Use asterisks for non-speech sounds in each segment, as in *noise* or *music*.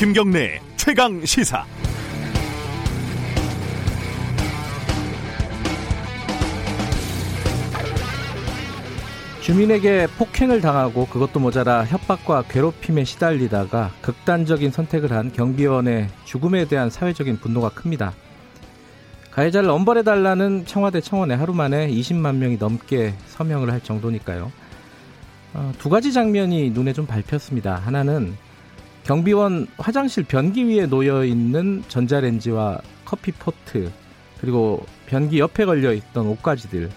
김경래 최강 시사. 주민에게 폭행을 당하고 그것도 모자라 협박과 괴롭힘에 시달리다가 극단적인 선택을 한 경비원의 죽음에 대한 사회적인 분노가 큽니다. 가해자를 엄벌해달라는 청와대 청원에 하루 만에 20만 명이 넘게 서명을 할 정도니까요. 어, 두 가지 장면이 눈에 좀 밟혔습니다. 하나는 경비원 화장실 변기 위에 놓여 있는 전자레인지와 커피 포트 그리고 변기 옆에 걸려 있던 옷가지들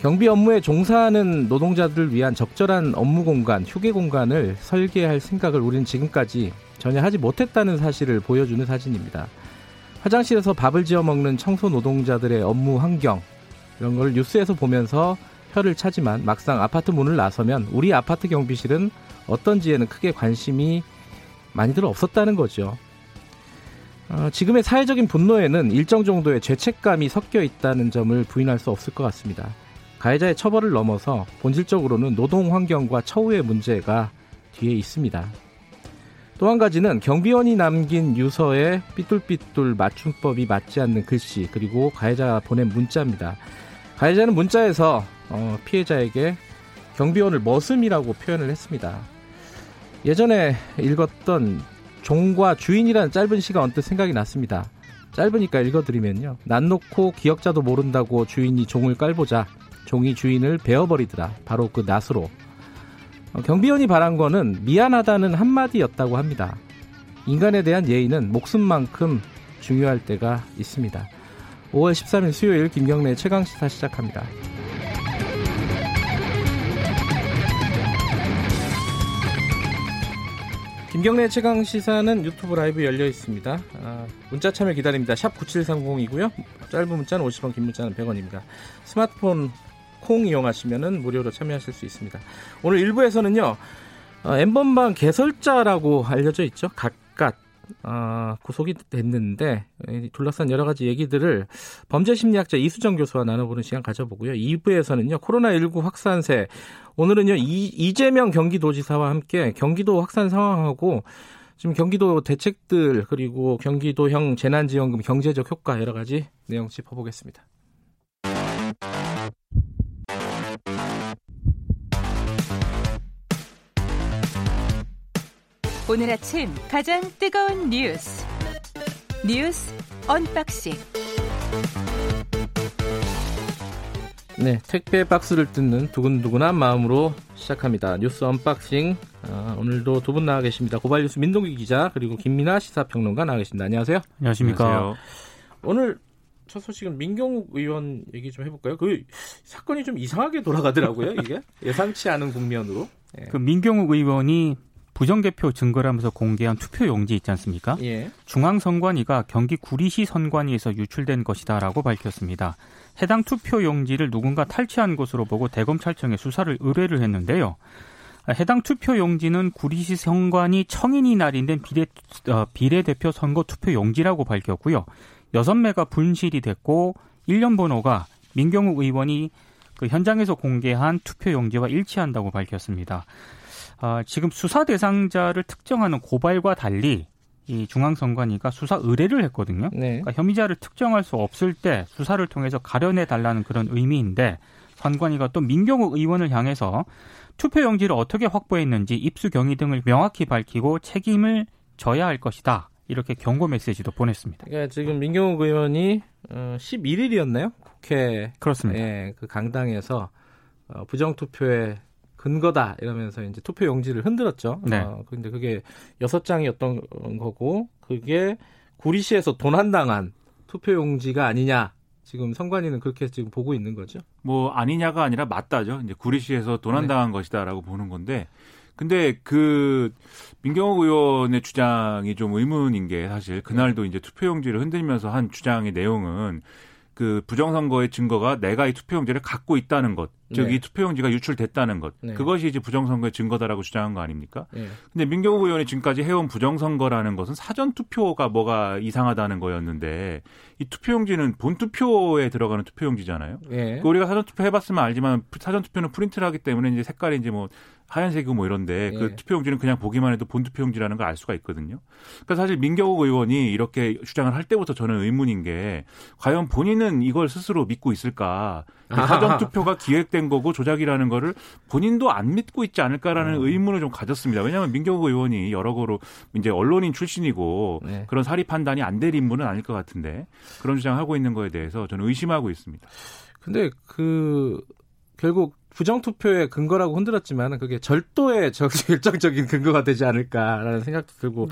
경비 업무에 종사하는 노동자들을 위한 적절한 업무 공간, 휴게 공간을 설계할 생각을 우리는 지금까지 전혀 하지 못했다는 사실을 보여주는 사진입니다. 화장실에서 밥을 지어 먹는 청소 노동자들의 업무 환경 이런 걸 뉴스에서 보면서 혀를 차지만 막상 아파트 문을 나서면 우리 아파트 경비실은 어떤지에는 크게 관심이 많이들 없었다는 거죠. 어, 지금의 사회적인 분노에는 일정 정도의 죄책감이 섞여 있다는 점을 부인할 수 없을 것 같습니다. 가해자의 처벌을 넘어서 본질적으로는 노동 환경과 처우의 문제가 뒤에 있습니다. 또 한 가지는 경비원이 남긴 유서에 삐뚤삐뚤 맞춤법이 맞지 않는 글씨 그리고 가해자가 보낸 문자입니다. 가해자는 문자에서 어, 피해자에게 경비원을 머슴이라고 표현을 했습니다. 예전에 읽었던 종과 주인이라는 짧은 시가 언뜻 생각이 났습니다. 짧으니까 읽어드리면요. 난 놓고 기억자도 모른다고 주인이 종을 깔보자 종이 주인을 베어버리더라. 바로 그 낫으로. 어, 경비원이 바란 거는 미안하다는 한마디였다고 합니다. 인간에 대한 예의는 목숨만큼 중요할 때가 있습니다. 5월 13일 수요일 김경래 최강시사 시작합니다. 김경래 최강 시사는 유튜브 라이브 열려 있습니다. 아, 문자 참여 기다립니다. 샵 9730이고요. 짧은 문자는 50원, 긴 문자는 100원입니다. 스마트폰 콩 이용하시면 무료로 참여하실 수 있습니다. 오늘 1부에서는요. 어, 엠번방 개설자라고 알려져 있죠. 각각 어, 구속이 됐는데 둘러싼 여러 가지 얘기들을 범죄 심리학자 이수정 교수와 나눠보는 시간 가져보고요. 2부에서는요. 코로나19 확산세 오늘은요. 이, 이재명 경기도지사와 함께 경기도 확산 상황하고 지금 경기도 대책들 그리고 경기도형 재난지원금 경제적 효과 여러 가지 내용 짚어보겠습니다. 오늘 아침 가장 뜨거운 뉴스. 뉴스 언박싱. 네 택배 박스를 뜯는 두근두근한 마음으로 시작합니다. 뉴스 언박싱. 아, 오늘도 두 분 나와 계십니다. 고발뉴스 민동기 기자 그리고 김민아 시사평론가 나와 계십니다. 안녕하세요. 안녕하십니까. 안녕하세요. 오늘 첫 소식은 민경욱 의원 얘기 좀 해볼까요? 그 사건이 좀 이상하게 돌아가더라고요, 이게. *laughs* 예상치 않은 국면으로. 예. 그 민경욱 의원이 부정개표 증거라면서 공개한 투표 용지 있지 않습니까? 예. 중앙선관위가 경기 구리시 선관위에서 유출된 것이다라고 밝혔습니다. 해당 투표 용지를 누군가 탈취한 것으로 보고 대검찰청에 수사를 의뢰를 했는데요. 해당 투표 용지는 구리시 선관위 청인이 날인된 비례, 어, 비례대표 선거 투표 용지라고 밝혔고요. 여섯 매가 분실이 됐고 1년 번호가 민경욱 의원이 그 현장에서 공개한 투표 용지와 일치한다고 밝혔습니다. 아, 지금 수사 대상자를 특정하는 고발과 달리 이 중앙선관위가 수사 의뢰를 했거든요. 네. 그러니까 혐의자를 특정할 수 없을 때 수사를 통해서 가려내 달라는 그런 의미인데 선관위가 또 민경욱 의원을 향해서 투표 용지를 어떻게 확보했는지 입수 경위 등을 명확히 밝히고 책임을 져야 할 것이다. 이렇게 경고 메시지도 보냈습니다. 그러니까 지금 민경욱 의원이 11일이었나요? 어, 국회 그렇습니다. 예, 그 강당에서 어, 부정 투표에 근거다 이러면서 이제 투표 용지를 흔들었죠. 네. 어, 근데 그게 여섯 장이었던 거고 그게 구리시에서 도난당한 투표 용지가 아니냐. 지금 선관위는 그렇게 지금 보고 있는 거죠. 뭐 아니냐가 아니라 맞다죠. 이제 구리시에서 도난당한 네. 것이다라고 보는 건데 근데 그 민경욱 의원의 주장이 좀 의문인 게 사실 그날도 이제 투표용지를 흔들면서 한 주장의 내용은 그 부정선거의 증거가 내가 이 투표용지를 갖고 있다는 것, 즉이 네. 투표용지가 유출됐다는 것, 네. 그것이 이제 부정선거의 증거다라고 주장한 거 아닙니까? 네. 근데 민경욱 의원이 지금까지 해온 부정선거라는 것은 사전 투표가 뭐가 이상하다는 거였는데 이 투표용지는 본 투표에 들어가는 투표용지잖아요. 네. 그 우리가 사전 투표 해봤으면 알지만 사전 투표는 프린트를 하기 때문에 이제 색깔이 이제 뭐 하얀색이고 뭐 이런데 그 예. 투표용지는 그냥 보기만 해도 본 투표용지라는 걸 알 수가 있거든요. 그러니까 사실 민경욱 의원이 이렇게 주장을 할 때부터 저는 의문인 게 과연 본인은 이걸 스스로 믿고 있을까? 사전 투표가 기획된 거고 조작이라는 거를 본인도 안 믿고 있지 않을까라는 음. 의문을 좀 가졌습니다. 왜냐하면 민경욱 의원이 여러 거로 이제 언론인 출신이고 네. 그런 사리 판단이 안 될 인물은 아닐 것 같은데 그런 주장을 하고 있는 거에 대해서 저는 의심하고 있습니다. 근데 그 결국 부정투표의 근거라고 흔들었지만 그게 절도의 *laughs* 결정적인 근거가 되지 않을까라는 생각도 들고.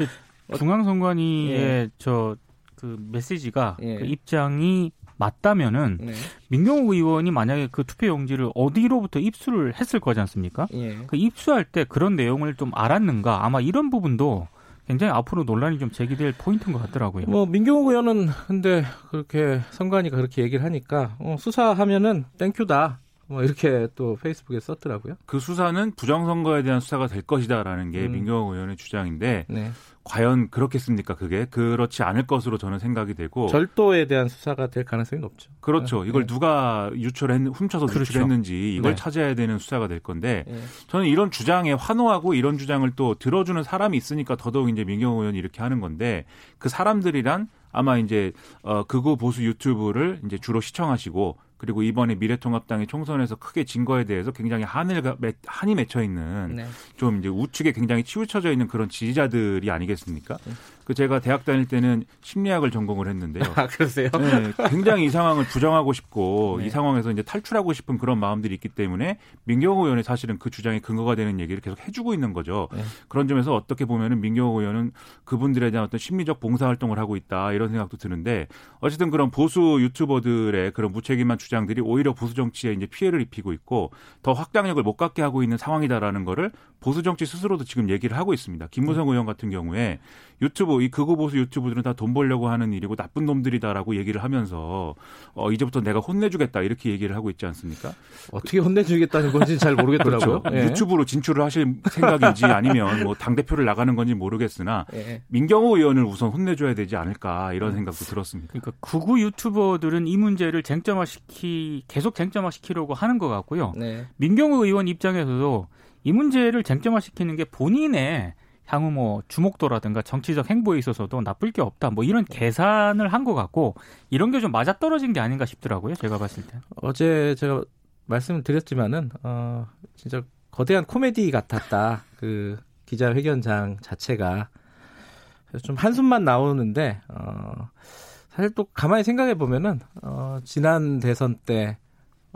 중앙선관위의 예. 저그 메시지가 예. 그 입장이 맞다면은 네. 민경욱 의원이 만약에 그 투표 용지를 어디로부터 입수를 했을 거지 않습니까? 예. 그 입수할 때 그런 내용을 좀 알았는가? 아마 이런 부분도 굉장히 앞으로 논란이 좀 제기될 포인트인 것 같더라고요. 뭐 민경욱 의원은 근데 그렇게 선관위가 그렇게 얘기를 하니까 어, 수사하면은 땡큐다. 뭐 이렇게 또 페이스북에 썼더라고요. 그 수사는 부정선거에 대한 수사가 될 것이다라는 게 음. 민경호 의원의 주장인데 네. 과연 그렇겠습니까? 그게 그렇지 않을 것으로 저는 생각이 되고 절도에 대한 수사가 될 가능성이 높죠. 그렇죠. 네. 이걸 누가 유출했 훔쳐서 그렇죠. 유출했는지 이걸 네. 찾아야 되는 수사가 될 건데 네. 저는 이런 주장에 환호하고 이런 주장을 또 들어주는 사람이 있으니까 더더욱 이제 민경호 의원이 이렇게 하는 건데 그 사람들이란 아마 이제 어 극우 보수 유튜브를 이제 주로 시청하시고 그리고 이번에 미래통합당이 총선에서 크게 진 거에 대해서 굉장히 한을 한이 맺혀 있는 네. 좀 이제 우측에 굉장히 치우쳐져 있는 그런 지지자들이 아니겠습니까? 네. 그 제가 대학 다닐 때는 심리학을 전공을 했는데요. 아, 그러세요? 네, 굉장히 이 상황을 부정하고 싶고 네. 이 상황에서 이제 탈출하고 싶은 그런 마음들이 있기 때문에 민경호 의원이 사실은 그 주장의 근거가 되는 얘기를 계속 해주고 있는 거죠. 네. 그런 점에서 어떻게 보면은 민경호 의원은 그분들에 대한 어떤 심리적 봉사 활동을 하고 있다 이런 생각도 드는데 어쨌든 그런 보수 유튜버들의 그런 무책임한 주장들이 오히려 보수 정치에 이제 피해를 입히고 있고 더 확장력을 못 갖게 하고 있는 상황이다라는 거를 보수 정치 스스로도 지금 얘기를 하고 있습니다. 김무성 네. 의원 같은 경우에 유튜브 이 극우 보수 유튜브들은 다 돈 벌려고 하는 일이고 나쁜 놈들이다라고 얘기를 하면서 어 이제부터 내가 혼내주겠다 이렇게 얘기를 하고 있지 않습니까? 어떻게 혼내주겠다는 건지 잘 모르겠더라고요. 그렇죠. 예. 유튜브로 진출을 하실 생각인지 아니면 뭐 당 대표를 나가는 건지 모르겠으나 예. 민경호 의원을 우선 혼내줘야 되지 않을까 이런 음. 생각도 들었습니다. 그러니까 극우 유튜버들은 이 문제를 쟁점화시키 계속 쟁점화시키려고 하는 것 같고요. 네. 민경호 의원 입장에서도 이 문제를 쟁점화시키는 게 본인의 향후 뭐 주목도라든가 정치적 행보에 있어서도 나쁠 게 없다. 뭐 이런 계산을 한 것 같고 이런 게 좀 맞아 떨어진 게 아닌가 싶더라고요. 제가 봤을 때. 어제 제가 말씀을 드렸지만은 어 진짜 거대한 코미디 같았다. 그 기자회견장 자체가 좀 한숨만 나오는데 어 사실 또 가만히 생각해 보면은 어 지난 대선 때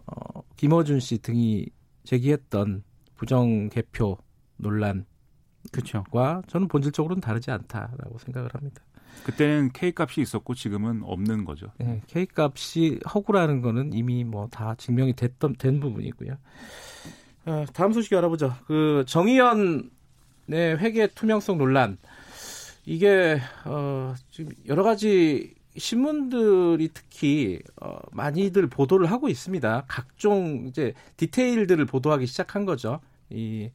어, 김어준 씨 등이 제기했던 부정 개표 논란 그렇죠.과 저는 본질적으로는 다르지 않다라고 생각을 합니다. 그때는 K 값이 있었고 지금은 없는 거죠. 네, K 값이 허구라는 거는 이미 뭐 다 증명이 됐던 된 부분이고요. 어, 다음 소식 알아보죠. 그 정의연의 회계 투명성 논란 이게 어, 지금 여러 가지 신문들이 특히 어, 많이들 보도를 하고 있습니다. 각종 이제 디테일들을 보도하기 시작한 거죠. 이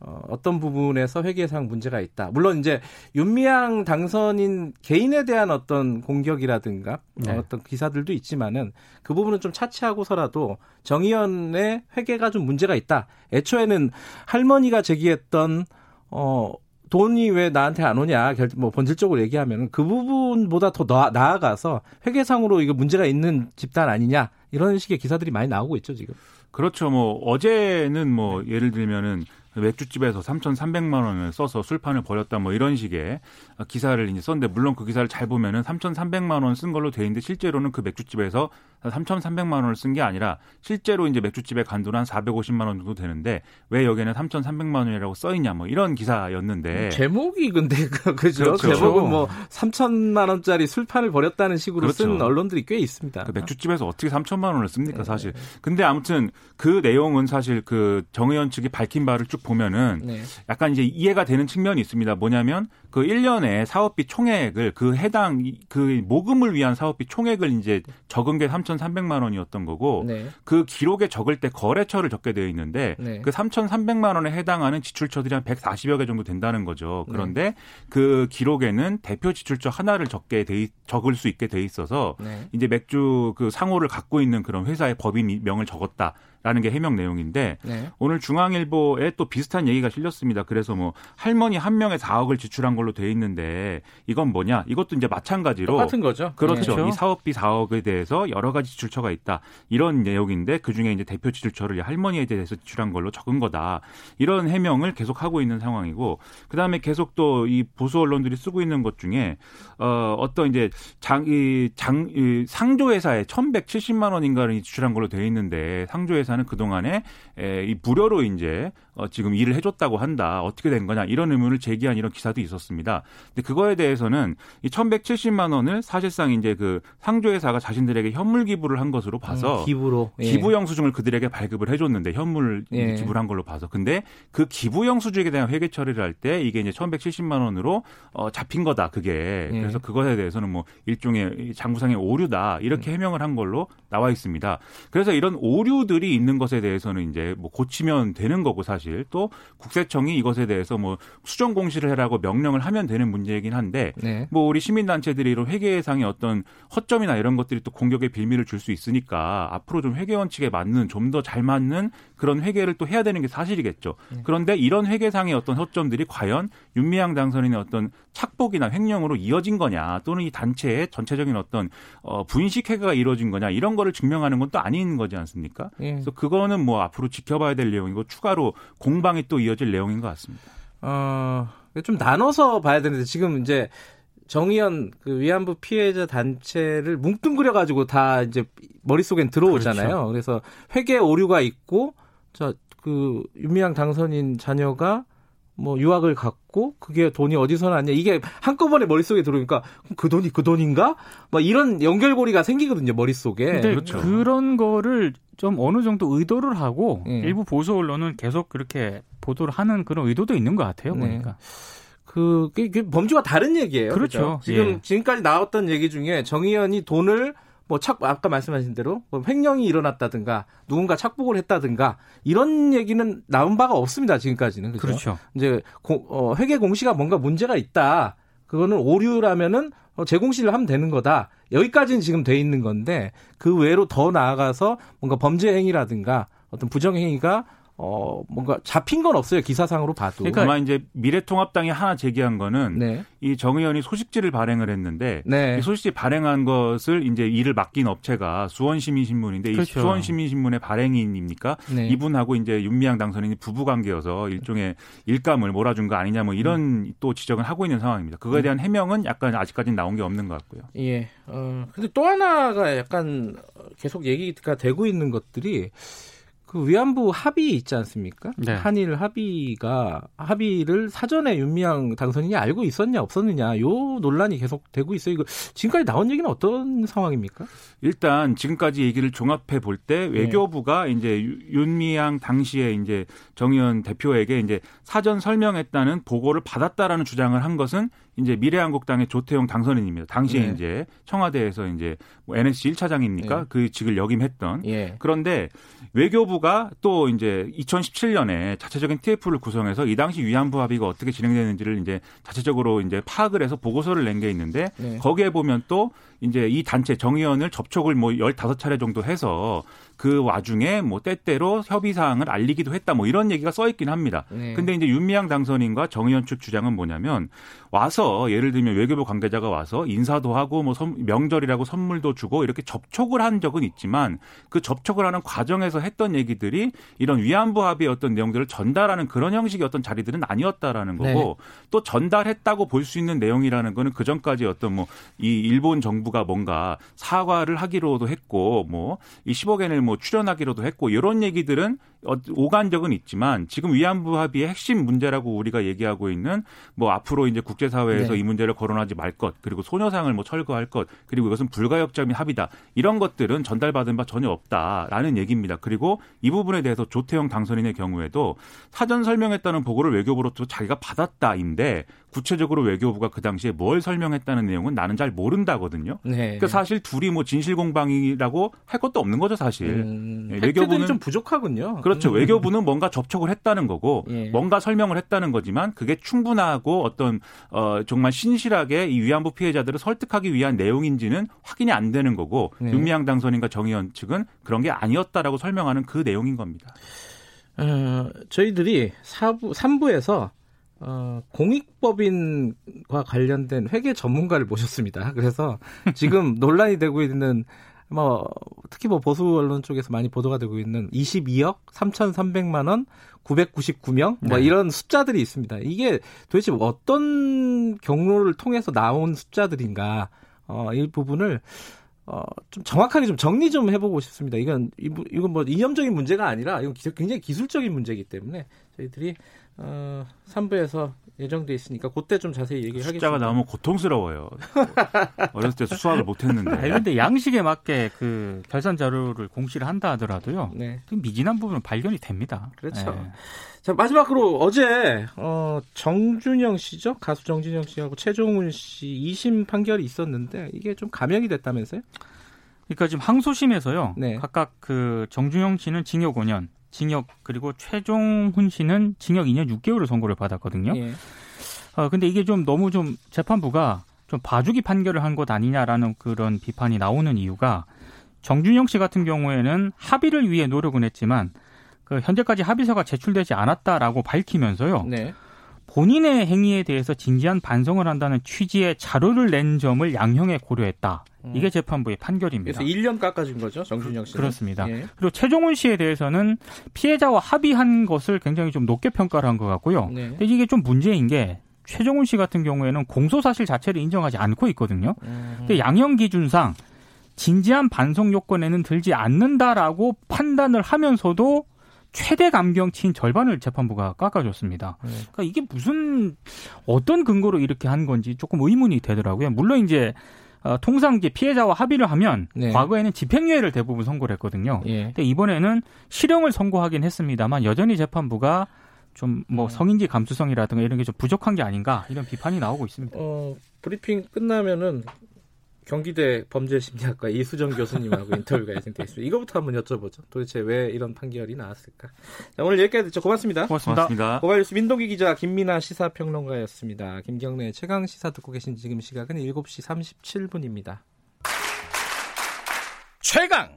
어, 어떤 부분에서 회계상 문제가 있다. 물론 이제 윤미향 당선인 개인에 대한 어떤 공격이라든가 네. 어떤 기사들도 있지만은 그 부분은 좀 차치하고서라도 정의연의 회계가 좀 문제가 있다. 애초에는 할머니가 제기했던 어 돈이 왜 나한테 안 오냐, 뭐 본질적으로 얘기하면 그 부분보다 더 나아가서 회계상으로 이거 문제가 있는 집단 아니냐 이런 식의 기사들이 많이 나오고 있죠 지금. 그렇죠. 뭐 어제는 뭐 예를 들면은 맥주집에서 3,300만 원을 써서 술판을 벌였다 뭐 이런 식의 기사를 이제 썼는데 물론 그 기사를 잘 보면은 3,300만 원 쓴 걸로 돼 있는데 실제로는 그 맥주집에서 3,300만 원을 쓴 게 아니라 실제로 이제 맥주집에 간 돈한 450만 원 정도 되는데 왜 여기에는 3,300만 원이라고 써 있냐 뭐 이런 기사였는데 음, 제목이 근데 *laughs* 그죠? 그렇죠. 제목은 뭐 3천만 원짜리 술판을 벌였다는 식으로 그렇죠. 쓴 언론들이 꽤 있습니다. 그 맥주집에서 어떻게 3천만 원을 씁니까 네. 사실. 근데 아무튼 그 내용은 사실 그 정의원 측이 밝힌 바를 쭉 보면은 네. 약간 이제 이해가 되는 측면이 있습니다. 뭐냐면 그 1년에 사업비 총액을 그 해당 그 모금을 위한 사업비 총액을 이제 적은 게 3,300만 원이었던 거고 네. 그 기록에 적을 때 거래처를 적게 되어 있는데 네. 그 3,300만 원에 해당하는 지출처들이 한 140여 개 정도 된다는 거죠. 네. 그런데 그 기록에는 대표 지출처 하나를 적게 돼 적을 수 있게 돼 있어서 네. 이제 맥주 그 상호를 갖고 있는 그런 회사의 법인 명을 적었다. 라는 게 해명 내용인데 네. 오늘 중앙일보에 또 비슷한 얘기가 실렸습니다. 그래서 뭐 할머니 한 명에 4억을 지출한 걸로 돼 있는데 이건 뭐냐? 이것도 이제 마찬가지로 똑같은 거죠. 그렇죠. 네. 이 사업비 4억에 대해서 여러 가지 지출처가 있다. 이런 내용인데 그 중에 이제 대표 지출처를 할머니에 대해서 지출한 걸로 적은 거다. 이런 해명을 계속 하고 있는 상황이고 그다음에 계속 또 이 보수 언론들이 쓰고 있는 것 중에 어 어떤 이제 장 이 장 이 상조 회사에 1,170만 원인가를 지출한 걸로 돼 있는데 상조 회사 는 그 동안에 이 무료로 이제 어, 지금 일을 해줬다고 한다. 어떻게 된 거냐 이런 의문을 제기한 이런 기사도 있었습니다. 근데 그거에 대해서는 이 1,170만 원을 사실상 이제 그 상조회사가 자신들에게 현물 기부를 한 것으로 봐서 음, 기부로 예. 기부 영수증을 그들에게 발급을 해줬는데 현물 예. 기부를 한 걸로 봐서 근데 그 기부 영수증에 대한 회계 처리를 할 때 이게 이제 1,170만 원으로 어, 잡힌 거다 그게 예. 그래서 그것에 대해서는 뭐 일종의 장부상의 오류다 이렇게 음. 해명을 한 걸로 나와 있습니다. 그래서 이런 오류들이 있는 것에 대해서는 이제 뭐 고치면 되는 거고 사실. 사실 또 국세청이 이것에 대해서 뭐 수정 공시를 해라고 명령을 하면 되는 문제이긴 한데 네. 뭐 우리 시민단체들이 이런 회계상의 어떤 허점이나 이런 것들이 또 공격의 빌미를 줄 수 있으니까 앞으로 좀 회계 원칙에 맞는 좀 더 잘 맞는 그런 회계를 또 해야 되는 게 사실이겠죠. 네. 그런데 이런 회계상의 어떤 허점들이 과연 윤미향 당선인의 어떤 착복이나 횡령으로 이어진 거냐 또는 이 단체의 전체적인 어떤 어 분식 회계가 이루어진 거냐 이런 거를 증명하는 건 또 아닌 거지 않습니까? 네. 그래서 그거는 뭐 앞으로 지켜봐야 될 내용이고 추가로 공방이 또 이어질 내용인 것 같습니다. 어, 좀 나눠서 봐야 되는데 지금 이제 정의연 그 위안부 피해자 단체를 뭉뚱그려 가지고 다 이제 머릿속엔 들어오잖아요. 그렇죠. 그래서 회계 오류가 있고 저그 윤미향 당선인 자녀가 뭐 유학을 갔고 그게 돈이 어디서 났냐 이게 한꺼번에 머릿속에 들어오니까 그 돈이 그 돈인가? 막 이런 연결고리가 생기거든요 머릿속에. 근데 그렇죠. 그런 거를 좀 어느 정도 의도를 하고 네. 일부 보수 언론은 계속 그렇게 보도를 하는 그런 의도도 있는 것 같아요 네. 보니까. 그, 그, 그 범주가 다른 얘기예요. 그렇죠. 그렇죠? 지금 예. 지금까지 나왔던 얘기 중에 정의연이 돈을 뭐 착, 아까 말씀하신 대로 뭐 횡령이 일어났다든가 누군가 착복을 했다든가 이런 얘기는 나온 바가 없습니다. 지금까지는. 그렇죠. 그렇죠. 이제 고, 어, 회계 공시가 뭔가 문제가 있다. 그거는 오류라면은 어, 재공시를 하면 되는 거다. 여기까지는 지금 돼 있는 건데 그 외로 더 나아가서 뭔가 범죄 행위라든가 어떤 부정 행위가 어, 뭔가 잡힌 건 없어요. 기사상으로 봐도. 그러니까 아마 이제 미래통합당이 하나 제기한 거는 네. 이 정 의원이 소식지를 발행을 했는데 네. 이 소식지 발행한 것을 이제 일을 맡긴 업체가 수원시민신문인데 그렇죠. 이 수원시민신문의 발행인입니까? 네. 이분하고 이제 윤미향 당선인이 부부 관계여서 일종의 일감을 몰아준 거 아니냐 뭐 이런 음. 또 지적을 하고 있는 상황입니다. 그거에 음. 대한 해명은 약간 아직까지는 나온 게 없는 것 같고요. 예. 어, 근데 또 하나가 약간 계속 얘기가 되고 있는 것들이 그 위안부 합의 있지 않습니까? 네. 한일 합의가 합의를 사전에 윤미향 당선인이 알고 있었냐 없었느냐 요 논란이 계속 되고 있어요. 이거 지금까지 나온 얘기는 어떤 상황입니까? 일단 지금까지 얘기를 종합해 볼때 네. 외교부가 네. 이제 윤미향 당시에 이제 정의원 대표에게 이제 사전 설명했다는 보고를 받았다라는 주장을 한 것은 이제 미래한국당의 조태용 당선인입니다. 당시에 네. 이제 청와대에서 이제 뭐 NSC 1차장입니까? 네. 그 직을 역임했던. 예. 그런데 외교부가 또 이제 2017년에 자체적인 TF를 구성해서 이 당시 위안부 합의가 어떻게 진행되는지를 이제 자체적으로 이제 파악을 해서 보고서를 낸 게 있는데 네. 거기에 보면 또 이제 이 단체 정의원을 접촉을 뭐 15차례 정도 해서 그 와중에 뭐 때때로 협의 사항을 알리기도 했다 뭐 이런 얘기가 써 있긴 합니다. 네. 근데 이제 윤미향 당선인과 정의원 측 주장은 뭐냐면 와서 예를 들면 외교부 관계자가 와서 인사도 하고 뭐 명절이라고 선물도 주고 이렇게 접촉을 한 적은 있지만 그 접촉을 하는 과정에서 했던 얘기들이 이런 위안부 합의의 어떤 내용들을 전달하는 그런 형식의 어떤 자리들은 아니었다라는 거고 네. 또 전달했다고 볼 수 있는 내용이라는 거는 그 전까지 어떤 뭐 이 일본 정부가 뭔가 사과를 하기로도 했고 뭐 이 10억 엔을 뭐뭐 출연하기로도 했고 이런 얘기들은 어, 오간 적은 있지만 지금 위안부 합의의 핵심 문제라고 우리가 얘기하고 있는 뭐 앞으로 이제 국 제사회에서 네. 이 문제를 거론하지 말 것 그리고 소녀상을 뭐 철거할 것 그리고 이것은 불가역점인 합의다 이런 것들은 전달받은 바 전혀 없다라는 얘기입니다. 그리고 이 부분에 대해서 조태영 당선인의 경우에도 사전 설명했다는 보고를 외교부로부터 자기가 받았다인데 구체적으로 외교부가 그 당시에 뭘 설명했다는 내용은 나는 잘 모른다거든요. 네. 그러니까 사실 둘이 뭐 진실 공방이라고 할 것도 없는 거죠 사실. 음, 네, 외교부는 좀 부족하군요. 그렇죠. 음. 외교부는 뭔가 접촉을 했다는 거고 예. 뭔가 설명을 했다는 거지만 그게 충분하고 어떤 어 정말 신실하게 이 위안부 피해자들을 설득하기 위한 내용인지는 확인이 안 되는 거고 네. 윤미향 당선인과 정의원 측은 그런 게 아니었다라고 설명하는 그 내용인 겁니다. 어, 저희들이 4부, 3부에서 어, 공익법인과 관련된 회계 전문가를 모셨습니다. 그래서 지금 *laughs* 논란이 되고 있는 뭐 특히 뭐 보수 언론 쪽에서 많이 보도가 되고 있는 22억 3,300만 원 999명 뭐 네. 이런 숫자들이 있습니다. 이게 도대체 어떤 경로를 통해서 나온 숫자들인가 어, 이 부분을 어, 좀 정확하게 좀 정리 좀 해보고 싶습니다. 이건 이건 뭐 이념적인 문제가 아니라 이건 굉장히 기술적인 문제이기 때문에 저희들이 어, 3부에서 예정돼 있으니까 그때 좀 자세히 얘기하겠습니다. 숫자가 나오면 고통스러워요. *laughs* 어렸을 때 수학을 못했는데. 근데 양식에 맞게 그 결산 자료를 공시를 한다 하더라도요. 네. 미진한 부분은 발견이 됩니다. 그렇죠. 네. 자 마지막으로 어제 어, 정준영 씨죠 가수 정준영 씨하고 최종훈 씨 2심 판결이 있었는데 이게 좀 감형이 됐다면서요? 그러니까 지금 항소심에서요. 네. 각각 그 정준영 씨는 징역 5년, 징역 그리고 최종훈 씨는 징역 2년 6개월을 선고를 받았거든요. 예. 어, 근데 이게 좀 너무 좀 재판부가 좀 봐주기 판결을 한 것 아니냐라는 그런 비판이 나오는 이유가 정준영 씨 같은 경우에는 합의를 위해 노력은 했지만 그 현재까지 합의서가 제출되지 않았다라고 밝히면서요. 네. 본인의 행위에 대해서 진지한 반성을 한다는 취지의 자료를 낸 점을 양형에 고려했다. 음. 이게 재판부의 판결입니다. 그래서 1년 깎아준 거죠, 정준영 씨. 그렇습니다. 예. 그리고 최종훈 씨에 대해서는 피해자와 합의한 것을 굉장히 좀 높게 평가를 한 것 같고요. 네. 근데 이게 좀 문제인 게 최종훈 씨 같은 경우에는 공소 사실 자체를 인정하지 않고 있거든요. 음. 근데 양형 기준상 진지한 반성 요건에는 들지 않는다라고 판단을 하면서도 최대 감경치인 절반을 재판부가 깎아줬습니다. 네. 그러니까 이게 무슨 어떤 근거로 이렇게 한 건지 조금 의문이 되더라고요. 물론 이제 어, 통상 이제 피해자와 합의를 하면 네. 과거에는 집행유예를 대부분 선고를 했거든요. 예. 근데 이번에는 실형을 선고하긴 했습니다만 여전히 재판부가 좀뭐 음. 성인지 감수성이라든가 이런 게 좀 부족한 게 아닌가 이런 비판이 나오고 있습니다. 어, 브리핑 끝나면은 경기대 범죄심리학과 이수정 교수님하고 인터뷰가 예정돼 있습니다. 이거부터 한번 여쭤보죠. 도대체 왜 이런 판결이 나왔을까? 자, 오늘 여기까지 듣죠. 고맙습니다. 고맙습니다. 고맙습니다. 고발뉴스 민동기 기자 김민아 시사평론가였습니다. 김경래 최강 시사 듣고 계신 지금 시각은 7시 37분입니다. 최강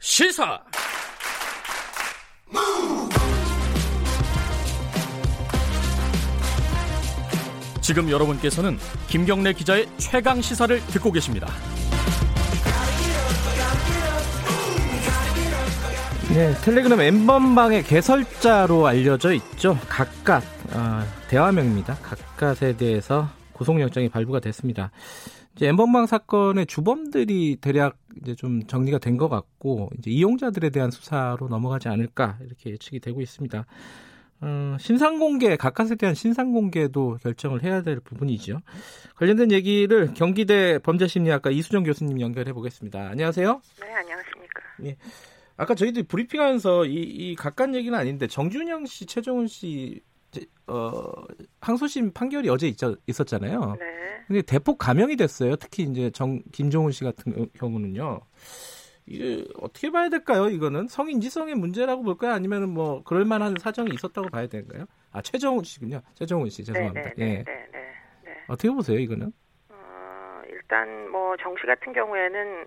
시사 지금 여러분께서는 김경래 기자의 최강 시사를 듣고 계십니다. 네, 텔레그램 엠번방의 개설자로 알려져 있죠. 각각 어, 대화명입니다. 각각에 대해서 구속영장이 발부가 됐습니다. 이제 엠번방 사건의 주범들이 대략 이제 좀 정리가 된 것 같고 이제 이용자들에 대한 수사로 넘어가지 않을까 이렇게 예측이 되고 있습니다. 어, 신상 공개, 각각에 대한 신상 공개도 결정을 해야 될 부분이죠. 관련된 얘기를 경기대 범죄심리학과 이수정 교수님 연결해 보겠습니다. 안녕하세요. 네, 안녕하십니까. 예. 아까 저희들이 브리핑하면서 이, 이 각각 얘기는 아닌데 정준영 씨, 최정훈 씨 어, 항소심 판결이 어제 있, 있었잖아요. 네. 근데 대폭 감형이 됐어요. 특히 이제 정 김종훈 씨 같은 경우는요. 이게 어떻게 봐야 될까요? 이거는 성인지성의 문제라고 볼까요? 아니면 뭐 그럴 만한 사정이 있었다고 봐야 되는가요? 아 최정훈 씨군요. 최정훈 씨 죄송합니다. 네네, 네, 예. 네, 네, 네, 어떻게 보세요 이거는? 어, 일단 뭐 정씨 같은 경우에는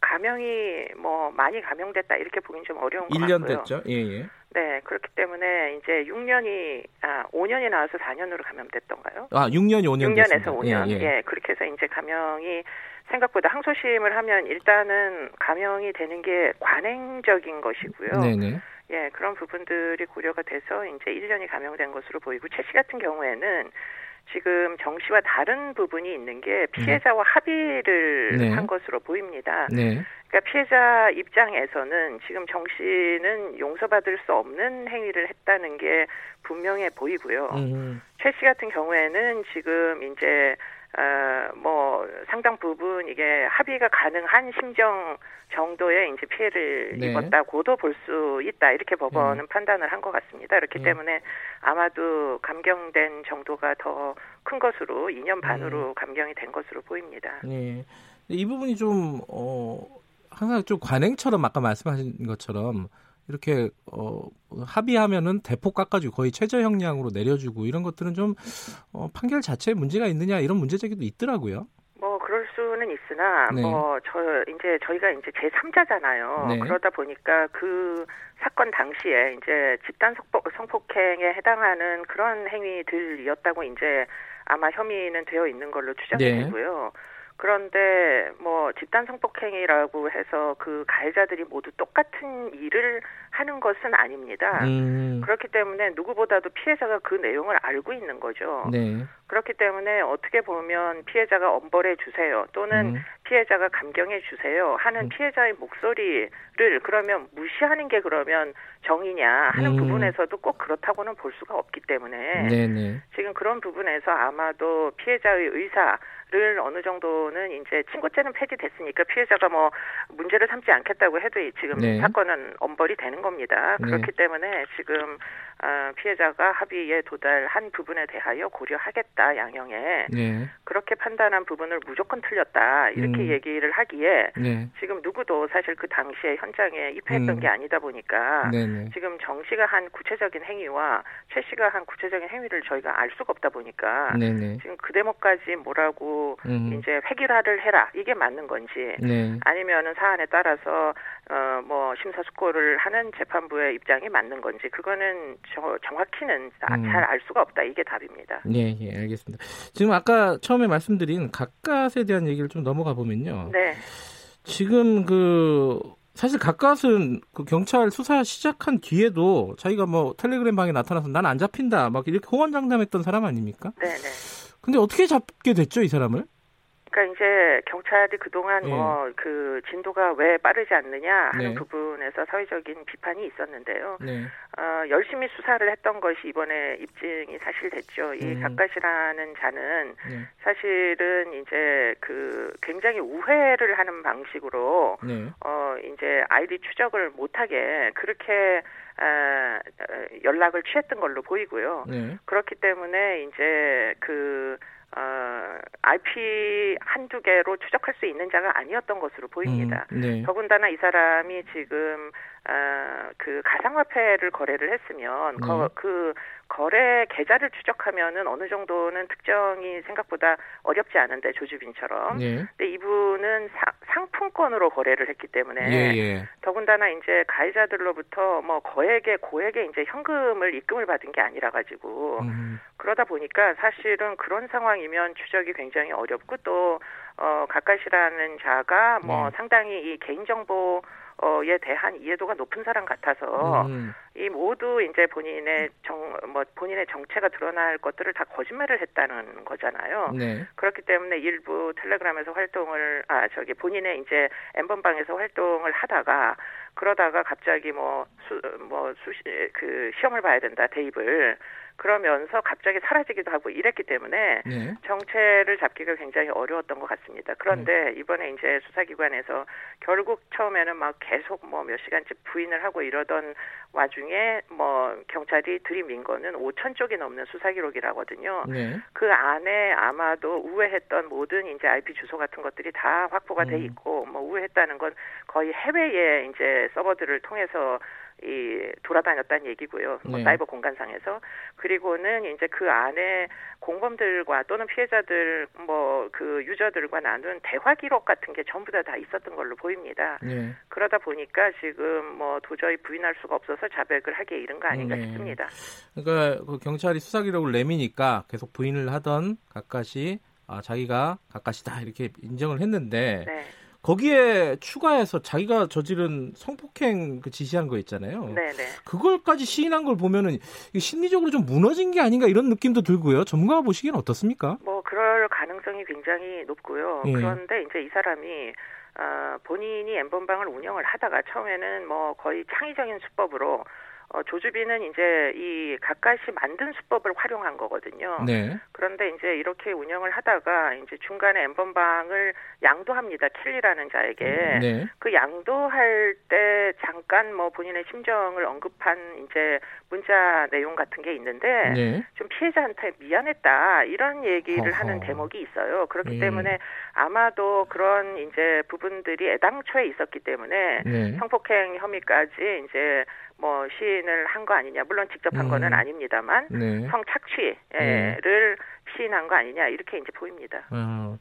감형이 뭐 많이 감형됐다 이렇게 보긴 좀 어려운 것 1년 같고요. 됐죠. 예, 예. 네, 그렇기 때문에 이제 6년이 아 5년이 나와서 4년으로 감염됐던가요? 아 6년이 5년 6년에서 됐습니다. 5년. 예, 예. 예, 그렇게 해서 이제 감형이 생각보다 항소심을 하면 일단은 감형이 되는 게 관행적인 것이고요. 네네. 예, 그런 부분들이 고려가 돼서 이제 1년이 감형된 것으로 보이고 최 씨 같은 경우에는 지금 정 씨와 다른 부분이 있는 게 피해자와 합의를 네. 한 것으로 보입니다. 네. 그러니까 피해자 입장에서는 지금 정 씨는 용서받을 수 없는 행위를 했다는 게 분명해 보이고요. 음. 최씨 같은 경우에는 지금 이제 어, 뭐 상당 부분 이게 합의가 가능한 심정 정도의 이제 피해를 네. 입었다고도 볼 수 있다 이렇게 법원은 음. 판단을 한 것 같습니다. 그렇기 음. 때문에 아마도 감경된 정도가 더 큰 것으로 2년 반으로 음. 감경이 된 것으로 보입니다. 네. 이 부분이 좀 어, 항상 좀 관행처럼 아까 말씀하신 것처럼 이렇게 어, 합의하면은 대폭 깎아주고 거의 최저 형량으로 내려주고 이런 것들은 좀 어, 판결 자체에 문제가 있느냐 이런 문제 제기도 있더라고요. 그럴 수는 있으나 네. 뭐저 이제 저희가 이제 제 3자잖아요. 네. 그러다 보니까 그 사건 당시에 이제 집단 성폭행에 해당하는 그런 행위들이었다고 이제 아마 혐의는 되어 있는 걸로 추정이 네. 되고요. 그런데 뭐 집단 성폭행이라고 해서 그 가해자들이 모두 똑같은 일을 하는 것은 아닙니다. 음. 그렇기 때문에 누구보다도 피해자가 그 내용을 알고 있는 거죠. 네. 그렇기 때문에 어떻게 보면 피해자가 엄벌해 주세요 또는 음. 피해자가 감경해 주세요 하는 음. 피해자의 목소리를 그러면 무시하는 게 그러면 정이냐 하는 음. 부분에서도 꼭 그렇다고는 볼 수가 없기 때문에 네네. 지금 그런 부분에서 아마도 피해자의 의사 를 어느 정도는 이제 친고죄는 폐지됐으니까 피해자가 뭐 문제를 삼지 않겠다고 해도 지금 네. 사건은 엄벌이 되는 겁니다. 네. 그렇기 때문에 지금 어, 피해자가 합의에 도달한 부분에 대하여 고려하겠다 양형에 네. 그렇게 판단한 부분을 무조건 틀렸다 이렇게 음. 얘기를 하기에 네. 지금 누구도 사실 그 당시에 현장에 입회했던 음. 게 아니다 보니까 네네. 네. 지금 정 씨가 한 구체적인 행위와 최 씨가 한 구체적인 행위를 저희가 알 수가 없다 보니까 네네. 네. 지금 그 대목까지 뭐라고 음. 이제 획일화를 해라 이게 맞는 건지 네. 아니면은 사안에 따라서 어 뭐 심사숙고를 하는 재판부의 입장이 맞는 건지 그거는 저, 정확히는 음. 잘알 수가 없다. 이게 답입니다. 예, 예, 알겠습니다. 지금 아까 처음에 말씀드린 가까스에 대한 얘기를 좀 넘어가 보면요. 네. 지금 그 사실 가까스는 그 경찰 수사 시작한 뒤에도 자기가 뭐 텔레그램 방에 나타나서 난 안 잡힌다 막 이렇게 호언장담했던 사람 아닙니까? 네, 네. 근데 어떻게 잡게 됐죠, 이 사람을? 그러니까 이제 경찰이 그동안 네. 뭐그 진도가 왜 빠르지 않느냐 하는 네. 부분에서 사회적인 비판이 있었는데요. 네. 어, 열심히 수사를 했던 것이 이번에 입증이 사실 됐죠. 이 음. 각가시라는 자는 네. 사실은 이제 그 굉장히 우회를 하는 방식으로 네. 어 이제 아이디 추적을 못하게 그렇게 어, 연락을 취했던 걸로 보이고요. 네. 그렇기 때문에 이제 그 어, IP 한두 개로 추적할 수 있는 자가 아니었던 것으로 보입니다. 음, 네. 더군다나 이 사람이 지금 어, 그 가상화폐를 거래를 했으면 네. 거, 그 거래 계좌를 추적하면은 어느 정도는 특정이 생각보다 어렵지 않은데 조주빈처럼. 네. 근데 이분은 사, 상품권으로 거래를 했기 때문에 예, 예. 더군다나 이제 가해자들로부터 뭐 거액의 고액의 이제 현금을 입금을 받은 게 아니라 가지고 음. 그러다 보니까 사실은 그런 상황이면 추적이 굉장히 어렵고 또 어, 가까시라는 자가 뭐 네. 상당히 이 개인정보 어 에 대한 이해도가 높은 사람 같아서 음. 이 모두 이제 본인의 정 뭐 본인의 정체가 드러날 것들을 다 거짓말을 했다는 거잖아요. 네. 그렇기 때문에 일부 텔레그램에서 활동을 아 저기 본인의 이제 엠번방에서 활동을 하다가 그러다가 갑자기 뭐수뭐 수시 그 시험을 봐야 된다 대입을 그러면서 갑자기 사라지기도 하고 이랬기 때문에 네. 정체를 잡기가 굉장히 어려웠던 것 같습니다. 그런데 네. 이번에 이제 수사기관에서 결국 처음에는 막 계속 뭐 몇 시간째 부인을 하고 이러던 와중에 뭐 경찰이 들이민 거는 5천 쪽이 넘는 수사 기록이라거든요. 네. 그 안에 아마도 우회했던 모든 이제 IP 주소 같은 것들이 다 확보가 돼 음. 있고 뭐 우회했다는 건 거의 해외에 이제 서버들을 통해서 이 돌아다녔다는 얘기고요. 뭐 네. 사이버 공간상에서 그리고는 이제 그 안에 공범들과 또는 피해자들 뭐 그 유저들과 나눈 대화 기록 같은 게 전부 다 다 있었던 걸로 보입니다. 네. 그러다 보니까 지금 뭐 도저히 부인할 수가 없어서 자백을 하기에 이른 거 아닌가 네. 싶습니다. 그러니까 그 경찰이 수사 기록을 내미니까 계속 부인을 하던 가까시 아, 자기가 가까시다 이렇게 인정을 했는데. 네. 거기에 추가해서 자기가 저지른 성폭행 그 지시한 거 있잖아요. 네네. 그걸까지 시인한 걸 보면은 심리적으로 좀 무너진 게 아닌가 이런 느낌도 들고요. 전문가 보시기엔 어떻습니까? 뭐 그럴 가능성이 굉장히 높고요. 예. 그런데 이제 이 사람이 어, 본인이 엠번방을 운영을 하다가 처음에는 뭐 거의 창의적인 수법으로 어, 조주빈은 이제 이 가까시 만든 수법을 활용한 거거든요. 네. 그런데 이제 이렇게 운영을 하다가 이제 중간에 엠번방을 양도합니다. 킬리라는 자에게. 네. 그 양도할 때 잠깐 뭐 본인의 심정을 언급한 이제 문자 내용 같은 게 있는데 네. 좀 피해자한테 미안했다 이런 얘기를 어허. 하는 대목이 있어요. 그렇기 네. 때문에 아마도 그런 이제 부분들이 애당초에 있었기 때문에 네. 성폭행 혐의까지 이제 뭐 시, 시인을 한 거 아니냐. 물론 직접 한 음. 거는 아닙니다만 네. 성착취를 네. 시인한 거 아니냐 이렇게 이제 보입니다. 어,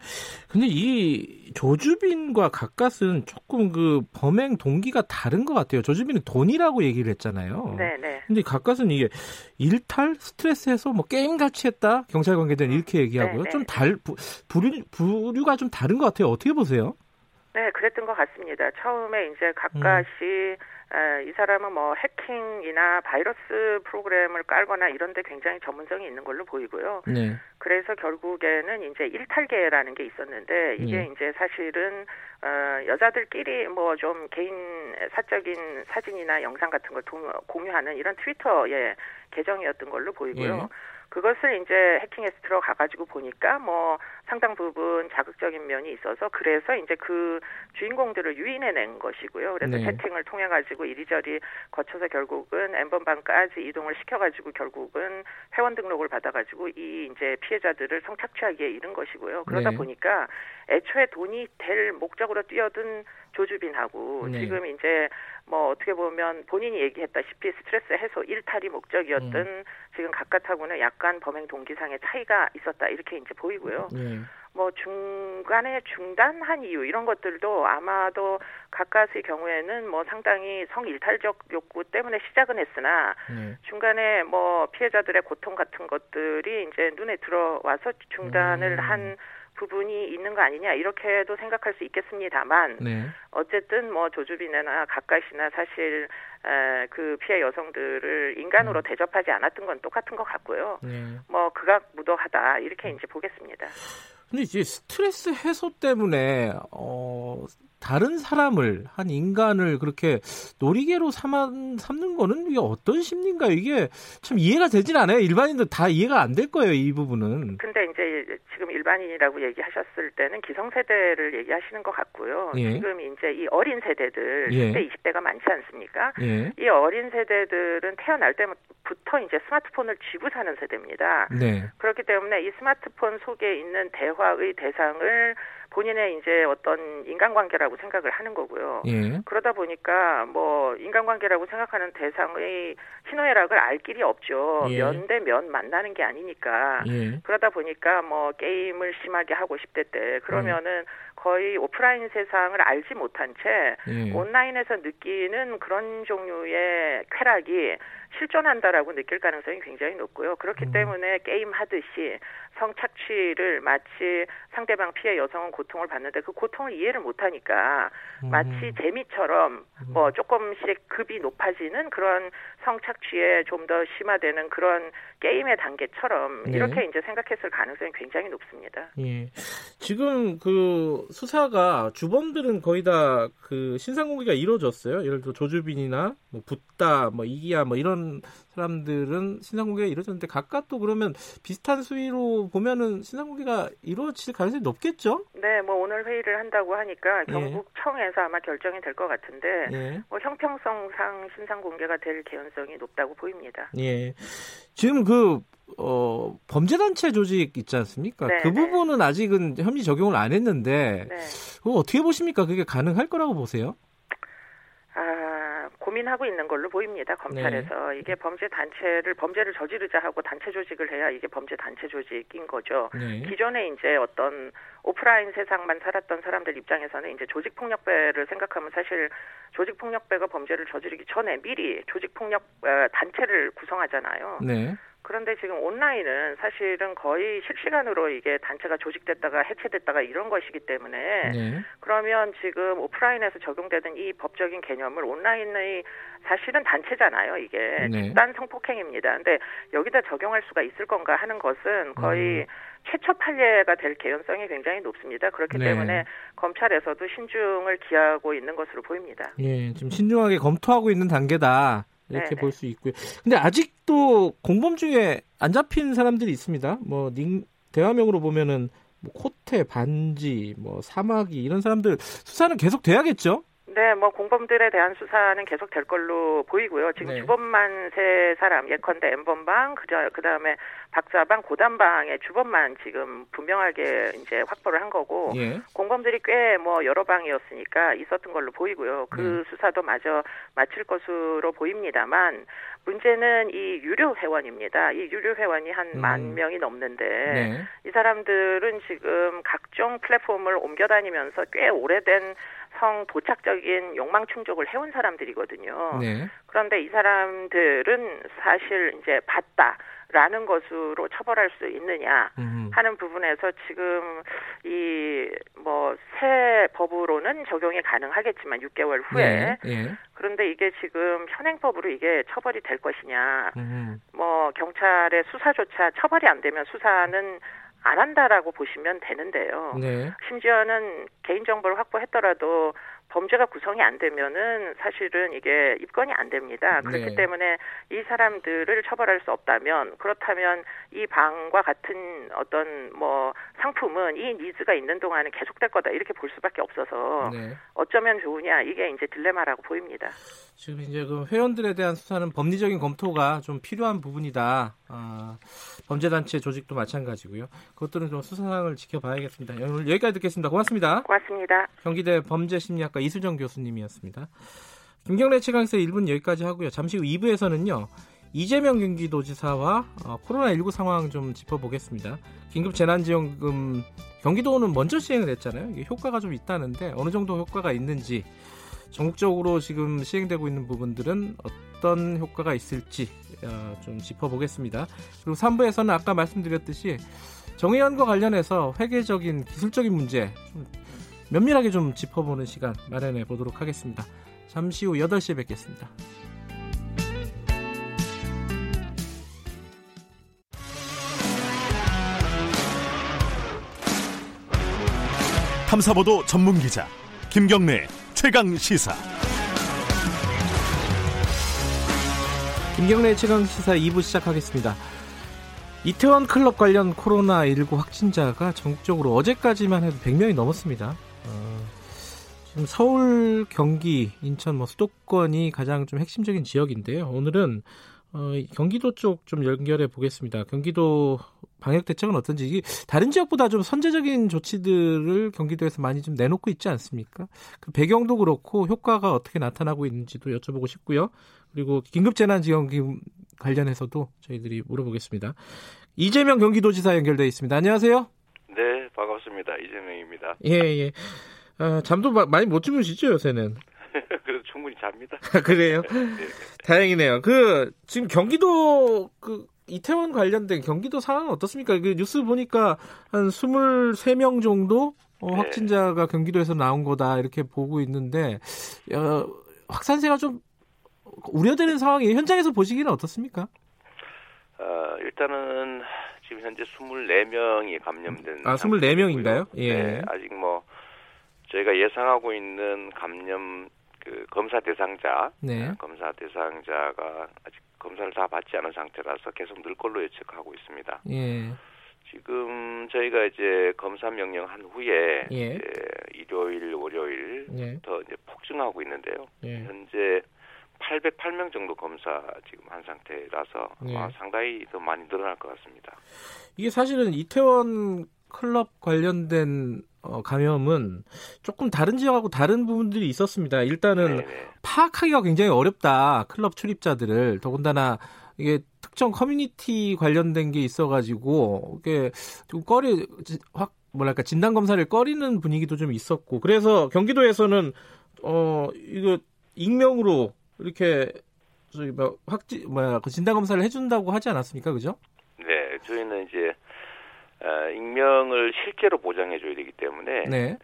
근데 이 조주빈과 가까스는 조금 그 범행 동기가 다른 것 같아요. 조주빈은 돈이라고 얘기를 했잖아요. 네, 네. 근데 가까스는 이게 일탈, 스트레스해서 뭐 게임 같이 했다 경찰 관계자는 이렇게 얘기하고요. 네, 네. 좀 달, 부류, 부류가 좀 다른 것 같아요. 어떻게 보세요? 네, 그랬던 것 같습니다. 처음에 이제 가까시 음. 이 사람은 뭐 해킹이나 바이러스 프로그램을 깔거나 이런 데 굉장히 전문성이 있는 걸로 보이고요. 네. 그래서 결국에는 이제 일탈계라는 게 있었는데 이게 네. 이제 사실은 어, 여자들끼리 뭐 좀 개인 사적인 사진이나 영상 같은 걸 공유하는 이런 트위터의 계정이었던 걸로 보이고요. 네. 그것을 이제 해킹해서 들어가가지고 보니까 뭐 상당 부분 자극적인 면이 있어서 그래서 이제 그 주인공들을 유인해낸 것이고요. 그래서 네. 채팅을 통해 가지고 이리저리 거쳐서 결국은 엠번방까지 이동을 시켜가지고 결국은 회원 등록을 받아가지고 이 이제 피해자들을 성착취하기에 이른 것이고요. 그러다 네. 보니까 애초에 돈이 될 목적으로 뛰어든 조주빈하고 네. 지금 이제 뭐 어떻게 보면 본인이 얘기했다시피 스트레스 해소 일탈이 목적이었던 음. 지금 각각하고는 약간 범행 동기상의 차이가 있었다 이렇게 이제 보이고요. 네. 뭐 중간에 중단한 이유 이런 것들도 아마도 가까스의 경우에는 뭐 상당히 성일탈적 욕구 때문에 시작은 했으나 네. 중간에 뭐 피해자들의 고통 같은 것들이 이제 눈에 들어와서 중단을 음. 한 부분이 있는 거 아니냐 이렇게도 생각할 수 있겠습니다만 네. 어쨌든 뭐 조주빈이나 가까시나 사실 에, 그 피해 여성들을 인간으로 음. 대접하지 않았던 건 똑같은 것 같고요. 네. 뭐 극악 무도하다 이렇게 이제 보겠습니다. 근데 이제 스트레스 해소 때문에 어 다른 사람을 한 인간을 그렇게 놀이개로 삼아, 삼는 거는 이게 어떤 심리인가요? 이게 참 이해가 되진 않아요. 일반인들 다 이해가 안 될 거예요. 이 부분은. 근데 이제 지금 일반인이라고 얘기하셨을 때는 기성세대를 얘기하시는 것 같고요. 예. 지금 이제 이 어린 세대들 예. 10대, 20대가 많지 않습니까? 예. 이 어린 세대들은 태어날 때부터 이제 스마트폰을 쥐고 사는 세대입니다. 네. 그렇기 때문에 이 스마트폰 속에 있는 대화의 대상을 본인의 이제 어떤 인간관계라고 생각을 하는 거고요. 예. 그러다 보니까 뭐 인간관계라고 생각하는 대상의 희노애락을 알 길이 없죠. 예. 면대 면 만나는 게 아니니까. 예. 그러다 보니까 뭐 게임을 심하게 하고 싶대 때 그러면은 음. 거의 오프라인 세상을 알지 못한 채 예. 온라인에서 느끼는 그런 종류의 쾌락이 실존한다라고 느낄 가능성이 굉장히 높고요. 그렇기 음. 때문에 게임 하듯이 성착취를 마치 상대방 피해 여성은 고통을 받는데 그 고통을 이해를 못하니까 음. 마치 재미처럼 뭐 음. 조금씩 급이 높아지는 그런 성착취에 좀 더 심화되는 그런 게임의 단계처럼 네. 이렇게 이제 생각했을 가능성이 굉장히 높습니다. 예. 지금 그 수사가 주범들은 거의 다 그 신상 공개가 이루어졌어요. 예를 들어 조주빈이나 뭐 붓다, 뭐 이기야 뭐 이런 사람들은 신상 공개가 이루어졌는데 각각 또 그러면 비슷한 수위로 보면은 신상 공개가 이루어질 가능성이 높겠죠? 네, 뭐 오늘 회의를 한다고 하니까 예. 경북청에서 아마 결정이 될 것 같은데 예. 뭐 형평성상 신상 공개가 될 개연 성이 높다고 보입니다. 예. 지금 그 어, 범죄단체 조직 있지 않습니까? 네, 그 네. 부분은 아직은 혐의 적용을 안 했는데, 네. 그거 어떻게 보십니까? 그게 가능할 거라고 보세요? 아, 고민하고 있는 걸로 보입니다. 검찰에서. 네. 이게 범죄 단체를, 범죄를 저지르자 하고 단체 조직을 해야 이게 범죄 단체 조직인 거죠. 네. 기존에 이제 어떤 오프라인 세상만 살았던 사람들 입장에서는 이제 조직 폭력배를 생각하면 사실 조직 폭력배가 범죄를 저지르기 전에 미리 조직 폭력 어, 단체를 구성하잖아요. 네. 그런데 지금 온라인은 사실은 거의 실시간으로 이게 단체가 조직됐다가 해체됐다가 이런 것이기 때문에 네. 그러면 지금 오프라인에서 적용되는 이 법적인 개념을 온라인의 사실은 단체잖아요. 이게 네. 집단 성폭행입니다. 근데 여기다 적용할 수가 있을 건가 하는 것은 거의 음. 최초 판례가 될 개연성이 굉장히 높습니다. 그렇기 네. 때문에 검찰에서도 신중을 기하고 있는 것으로 보입니다. 예, 지금 신중하게 검토하고 있는 단계다. 이렇게 볼 수 있고요. 근데 아직도 공범 중에 안 잡힌 사람들이 있습니다. 뭐 닝, 대화명으로 보면은 뭐 코테, 반지, 뭐 사마귀 이런 사람들 수사는 계속 돼야겠죠? 네, 뭐 공범들에 대한 수사는 계속 될 걸로 보이고요. 지금 네. 주범만 세 사람 예컨대 엠번방 그저 그다음에 박사방 고단방의 주범만 지금 분명하게 이제 확보를 한 거고 예. 공범들이 꽤 뭐 여러 방이었으니까 있었던 걸로 보이고요. 그 네. 수사도 마저 마칠 것으로 보입니다만 문제는 이 유료 회원입니다. 이 유료 회원이 한만 음. 명이 넘는데 네. 이 사람들은 지금 각종 플랫폼을 옮겨 다니면서 꽤 오래된 성 도착적인 욕망 충족을 해온 사람들이거든요. 네. 그런데 이 사람들은 사실 이제 봤다. 라는 것으로 처벌할 수 있느냐 하는 부분에서 지금 이 뭐 새 법으로는 적용이 가능하겠지만 6개월 후에 네, 네. 그런데 이게 지금 현행법으로 이게 처벌이 될 것이냐 음. 뭐 경찰의 수사조차 처벌이 안 되면 수사는 안 한다라고 보시면 되는데요. 네. 심지어는 개인정보를 확보했더라도 범죄가 구성이 안 되면은 사실은 이게 입건이 안 됩니다. 그렇기 네. 때문에 이 사람들을 처벌할 수 없다면 그렇다면 이 방과 같은 어떤 뭐 상품은 이 니즈가 있는 동안은 계속될 거다 이렇게 볼 수밖에 없어서 네. 어쩌면 좋으냐 이게 이제 딜레마라고 보입니다. 지금 이제 그 회원들에 대한 수사는 법리적인 검토가 좀 필요한 부분이다. 아, 범죄단체 조직도 마찬가지고요. 그것들은 좀 수사상을 지켜봐야겠습니다. 오늘 여기까지 듣겠습니다. 고맙습니다. 고맙습니다. 경기대 범죄심리학과 이수정 교수님이었습니다. 김경래 최강에서 1분 여기까지 하고요. 잠시 후 2부에서는요. 이재명 경기도지사와 어, 코로나19 상황 좀 짚어보겠습니다. 긴급 재난지원금 경기도는 먼저 시행을 했잖아요. 이게 효과가 좀 있다는데 어느 정도 효과가 있는지 전국적으로 지금 시행되고 있는 부분들은 어떤 효과가 있을지 어, 좀 짚어보겠습니다. 그리고 3부에서는 아까 말씀드렸듯이 정의연과 관련해서 회계적인 기술적인 문제 좀 면밀하게 좀 짚어보는 시간 마련해 보도록 하겠습니다. 잠시 후 8시에 뵙겠습니다. 탐사보도 전문 기자 김경래 최강 시사. 김경래 최강 시사 2부 시작하겠습니다. 이태원 클럽 관련 코로나19 확진자가 전국적으로 어제까지만 해도 100명이 넘었습니다. 어, 지금 서울, 경기, 인천, 뭐 수도권이 가장 좀 핵심적인 지역인데요. 오늘은 어, 경기도 쪽 좀 연결해 보겠습니다. 경기도 방역 대책은 어떤지 다른 지역보다 좀 선제적인 조치들을 경기도에서 많이 좀 내놓고 있지 않습니까? 그 배경도 그렇고 효과가 어떻게 나타나고 있는지도 여쭤보고 싶고요. 그리고 긴급재난지원금 관련해서도 저희들이 물어보겠습니다. 이재명 경기도지사 연결돼 있습니다. 안녕하세요. 네, 반갑습니다. 이재명입니다. 예, 예. 아, 잠도 많이 못 주무시죠, 요새는? 충분히 잡니다. *laughs* 그래요? 네, 네. 다행이네요. 그 지금 경기도 그 이태원 관련된 경기도 상황은 어떻습니까? 그 뉴스 보니까 한 23명 정도 어, 네. 확진자가 경기도에서 나온 거다 이렇게 보고 있는데 어, 확산세가 좀 우려되는 상황이 현장에서 보시기는 어떻습니까? 어, 일단은 지금 현재 24명이 감염된 아, 24명인가요? 예. 네, 아직 뭐 저희가 예상하고 있는 감염 그 검사 대상자, 네. 어, 검사 대상자가 아직 검사를 다 받지 않은 상태라서 계속 늘 걸로 예측하고 있습니다. 예. 지금 저희가 이제 검사 명령한 후에 예. 이제 일요일, 월요일 예. 더 이제 폭증하고 있는데요. 예. 현재 808명 정도 검사 지금 한 상태라서 예. 아, 상당히 더 많이 늘어날 것 같습니다. 이게 사실은 이태원 클럽 관련된 어, 감염은 조금 다른 지역하고 다른 부분들이 있었습니다. 일단은 네네. 파악하기가 굉장히 어렵다. 클럽 출입자들을 더군다나 이게 특정 커뮤니티 관련된 게 있어가지고 이게 좀 꺼리 확 뭐랄까 진단 검사를 꺼리는 분위기도 좀 있었고 그래서 경기도에서는 어 이거 익명으로 이렇게 저기 뭐 확지 뭐야 그 진단 검사를 해준다고 하지 않았습니까, 그죠? 네, 저희는 이제 어, 익명을 실제로 보장해 줘야 되기 때문에 네. 에,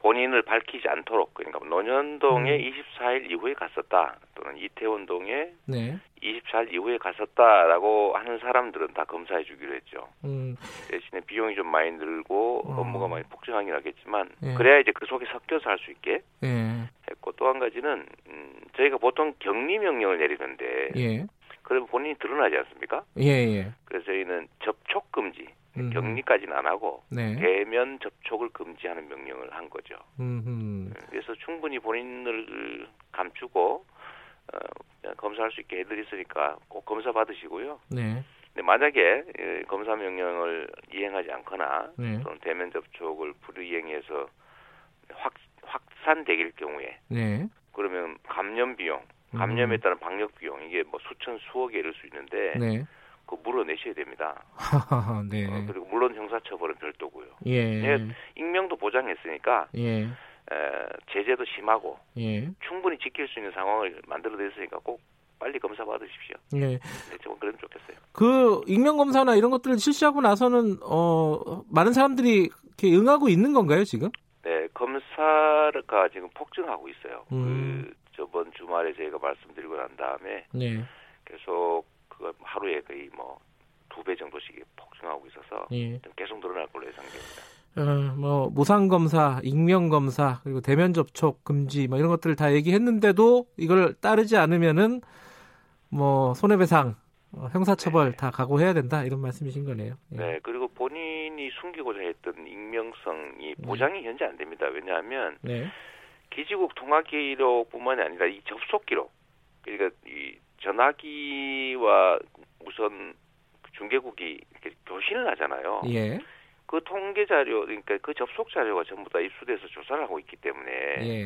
본인을 밝히지 않도록 그러니까 노년동에 음. 24일 이후에 갔었다 또는 이태원동에 네. 24일 이후에 갔었다라고 하는 사람들은 다 검사해 주기로 했죠. 음. 대신에 비용이 좀 많이 늘고 어. 업무가 많이 폭증하긴 하겠지만 예. 그래야 이제 그 속에 섞여서 할 수 있게 예. 했고 또 한 가지는 음, 저희가 보통 격리 명령을 내리는데 예. 그러면 본인이 드러나지 않습니까? 예, 예. 그래서 저희는 접촉 금지, 음. 격리까지는 안 하고 네. 대면 접촉을 금지하는 명령을 한 거죠. 음흠. 그래서 충분히 본인을 감추고 어, 검사할 수 있게 해드렸으니까 꼭 검사 받으시고요. 네. 근데 만약에 예, 검사 명령을 이행하지 않거나 네. 또는 대면 접촉을 불이행해서 확 확산되길 경우에 네. 그러면 감염 비용, 감염에 음. 따른 방역 비용 이게 뭐 수천 수억에 이를 수 있는데 네. 그 물어내셔야 됩니다. 네. 어, 그리고 물론 형사처벌은 별도고요. 예. 예. 익명도 보장했으니까 예. 에, 제재도 심하고 예. 충분히 지킬 수 있는 상황을 만들어냈으니까 꼭 빨리 검사 받으십시오. 예. 네, 좀 그러면 좋겠어요. 그 익명 검사나 이런 것들을 실시하고 나서는 어 많은 사람들이 이렇게 응하고 있는 건가요 지금? 네, 검사가 지금 폭증하고 있어요. 음. 그 저번 주말에 저희가 말씀드리고 난 다음에 네. 계속 그 하루에 거의 뭐 두 배 정도씩 폭증하고 있어서 예. 계속 늘어날 걸로 예상됩니다. 어, 뭐 무상 검사, 익명 검사 그리고 대면 접촉 금지 뭐 이런 것들을 다 얘기했는데도 이걸 따르지 않으면은 뭐 손해배상, 어, 형사처벌 네. 다 각오해야 된다 이런 말씀이신 거네요. 예. 네, 그리고 본인이 숨기고자 했던 익명성이 네. 보장이 네. 현재 안 됩니다. 왜냐하면 네. 기지국 통화 기록뿐만이 아니라 이 접속 기록, 그러니까 이 전화기와 우선 중개국이 이렇게 교신을 하잖아요. 예. 그 통계 자료, 그러니까 그 접속 자료가 전부 다 입수돼서 조사를 하고 있기 때문에 예.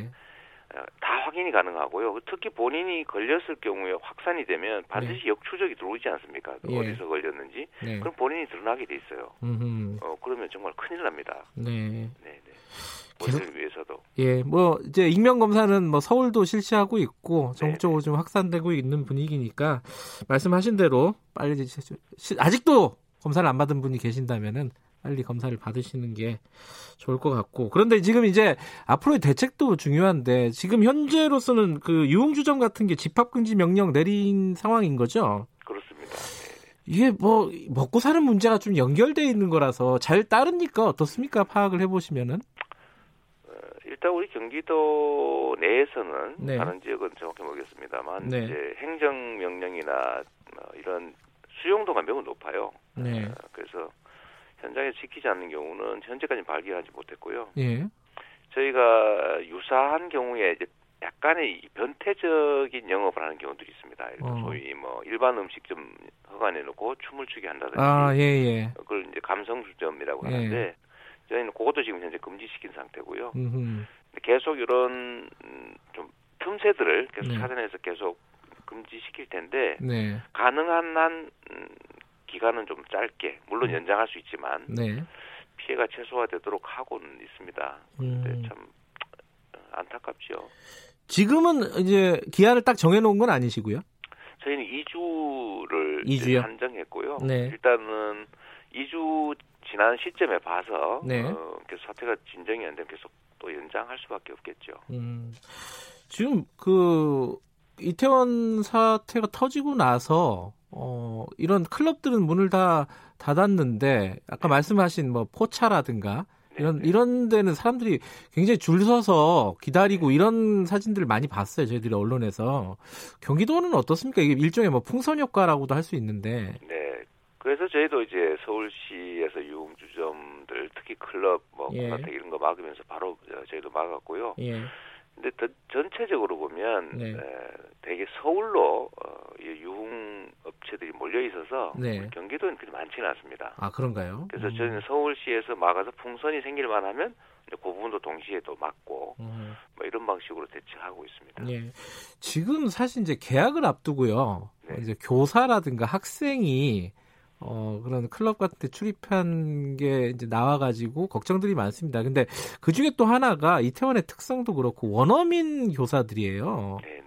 어, 다 확인이 가능하고요. 특히 본인이 걸렸을 경우에 확산이 되면 반드시 네. 역추적이 들어오지 않습니까? 예. 어디서 걸렸는지. 네. 그럼 본인이 드러나게 돼 있어요. 음흠. 어, 그러면 정말 큰일 납니다. 네. 네, 네. 계속 위해서도. 예, 뭐 이제 익명 검사는 뭐 서울도 실시하고 있고 전국적으로 좀 확산되고 있는 분위기니까 말씀하신 대로 빨리 아직도 검사를 안 받은 분이 계신다면은 빨리 검사를 받으시는 게 좋을 것 같고 그런데 지금 이제 앞으로의 대책도 중요한데 지금 현재로서는 그 유흥주점 같은 게 집합금지 명령 내린 상황인 거죠? 그렇습니다. 네. 이게 뭐 먹고 사는 문제가 좀 연결돼 있는 거라서 잘 따릅니까 어떻습니까 파악을 해보시면은? 일단 우리 경기도 내에서는 네. 다른 지역은 정확히 모르겠습니다만 네. 이제 행정 명령이나 뭐 이런 수용도가 매우 높아요. 네. 어, 그래서 현장에 지키지 않는 경우는 현재까지 발견하지 못했고요. 예. 저희가 유사한 경우에 이제 약간의 변태적인 영업을 하는 경우들이 있습니다. 어. 소위 뭐 일반 음식점 허가내 놓고 춤을 추게 한다든지, 아, 예, 예. 그걸 이제 감성주점이라고 예. 하는데 저희는 그것도 지금 현재 금지시킨 상태고요. 음흠. 계속 이런 음, 좀 틈새들을 계속 네. 찾아내서 계속 금지시킬 텐데 네. 가능한 한 음, 기간은 좀 짧게 물론 음. 연장할 수 있지만 네. 피해가 최소화되도록 하고는 있습니다. 그런데 음. 참 안타깝죠. 지금은 이제 기한을 딱 정해놓은 건 아니시고요? 저희는 2주를 2주요? 한정했고요. 네. 일단은 2주 지난 시점에 봐서 네. 어, 계속 사태가 진정이 안 되면 계속 또 연장할 수밖에 없겠죠. 음, 지금 그 이태원 사태가 터지고 나서 어, 이런 클럽들은 문을 다 닫았는데 아까 네. 말씀하신 뭐 포차라든가 이런 네, 네. 이런 데는 사람들이 굉장히 줄 서서 기다리고 네. 이런 사진들을 많이 봤어요. 저희들이 언론에서 경기도는 어떻습니까? 이게 일종의 뭐 풍선 효과라고도 할 수 있는데. 네. 그래서 저희도 이제 서울시에서 유흥주점들 특히 클럽 뭐 예. 콘서트 이런 거 막으면서 바로 저희도 막았고요. 예. 근데 더, 전체적으로 보면 네. 에, 되게 서울로 어, 유흥 업체들이 몰려 있어서 네. 경기도는 그렇게 많지는 않습니다. 아 그런가요? 그래서 음. 저희는 서울시에서 막아서 풍선이 생길 만 하면 그 부분도 동시에 또 막고 음. 뭐 이런 방식으로 대처하고 있습니다. 네. 지금 사실 이제 계약을 앞두고요. 네. 이제 교사라든가 학생이 어, 그런 클럽 같은 데 출입한 게 이제 나와가지고 걱정들이 많습니다. 근데 그 중에 또 하나가 이태원의 특성도 그렇고 원어민 교사들이에요. 네네.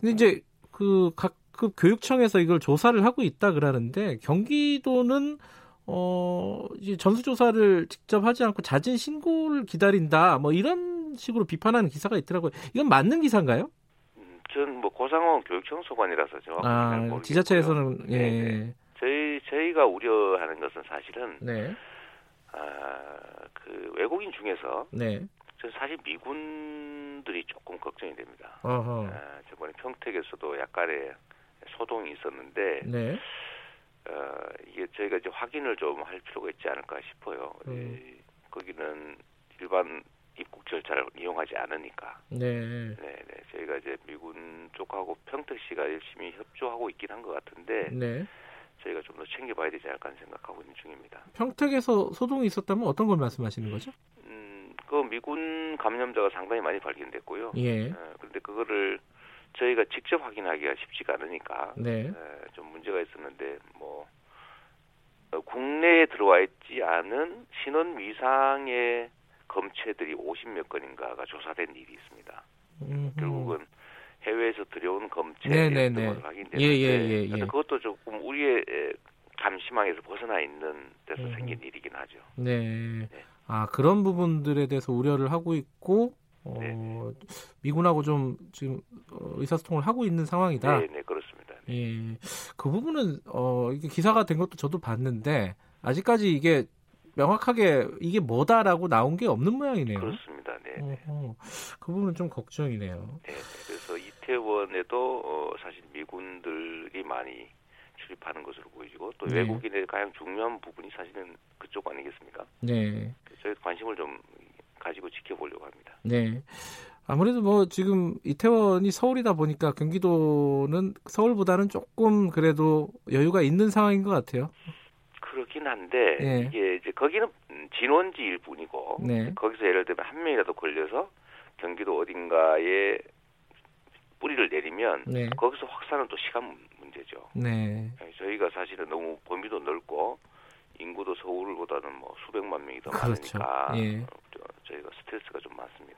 근데 이제 그 각급 교육청에서 이걸 조사를 하고 있다 그러는데 경기도는 어, 이제 전수조사를 직접 하지 않고 자진 신고를 기다린다. 뭐 이런 식으로 비판하는 기사가 있더라고요. 이건 맞는 기사인가요? 음, 전뭐 고상원 교육청 소관이라서 정확히 아. 지자체에서는 예. 네 저희 저희가 우려하는 것은 사실은 네. 아그 외국인 중에서 네. 저 사실 미군들이 조금 걱정이 됩니다. 아, 저번에 평택에서도 약간의 소동이 있었는데 네. 어, 이게 저희가 이제 확인을 좀 할 필요가 있지 않을까 싶어요. 음. 이, 거기는 일반 입국 절차를 이용하지 않으니까. 네. 네, 네. 저희가 이제 미군 쪽하고 평택시가 열심히 협조하고 있긴 한 것 같은데. 네. 저희가 좀 더 챙겨봐야 되지 않을까 생각하고 있는 중입니다. 평택에서 소동이 있었다면 어떤 걸 말씀하시는 거죠? 음, 그 미군 감염자가 상당히 많이 발견됐고요. 예. 어, 그런데 그거를 저희가 직접 확인하기가 쉽지가 않으니까 네. 어, 좀 문제가 있었는데 뭐 어, 국내에 들어와 있지 않은 신원 위상의 검체들이 50몇 건인가가 조사된 일이 있습니다. 음흠. 결국은 해외에서 들여온 검체 등으로 확인됐는데 예, 예, 예, 예. 그것도 조금 우리의 감시망에서 벗어나 있는 데서 음. 생긴 일이긴 하죠. 네. 네. 아 그런 부분들에 대해서 우려를 하고 있고 어, 네. 미군하고 좀 지금 어, 의사소통을 하고 있는 상황이다. 네, 네 그렇습니다. 네. 예, 그 부분은 어 이게 기사가 된 것도 저도 봤는데 아직까지 이게 명확하게 이게 뭐다라고 나온 게 없는 모양이네요. 그렇습니다. 네. 그 부분은 좀 걱정이네요. 네, 그래서 이 태원에도 어, 사실 미군들이 많이 출입하는 것으로 보이고 또 네. 외국인의 가장 중요한 부분이 사실은 그쪽 아니겠습니까? 네. 저희 관심을 좀 가지고 지켜보려고 합니다. 네. 아무래도 뭐 지금 이태원이 서울이다 보니까 경기도는 서울보다는 조금 그래도 여유가 있는 상황인 것 같아요. 그렇긴 한데 네. 이게 이제 거기는 진원지일 뿐이고 네. 거기서 예를 들면 한 명이라도 걸려서 경기도 어딘가에 뿌리를 내리면 네. 거기서 확산은 또 시간 문제죠. 네. 저희가 사실은 너무 범위도 넓고 인구도 서울보다는 뭐 수백만 명이 더 그렇죠. 많으니까 예. 저희가 스트레스가 좀 많습니다.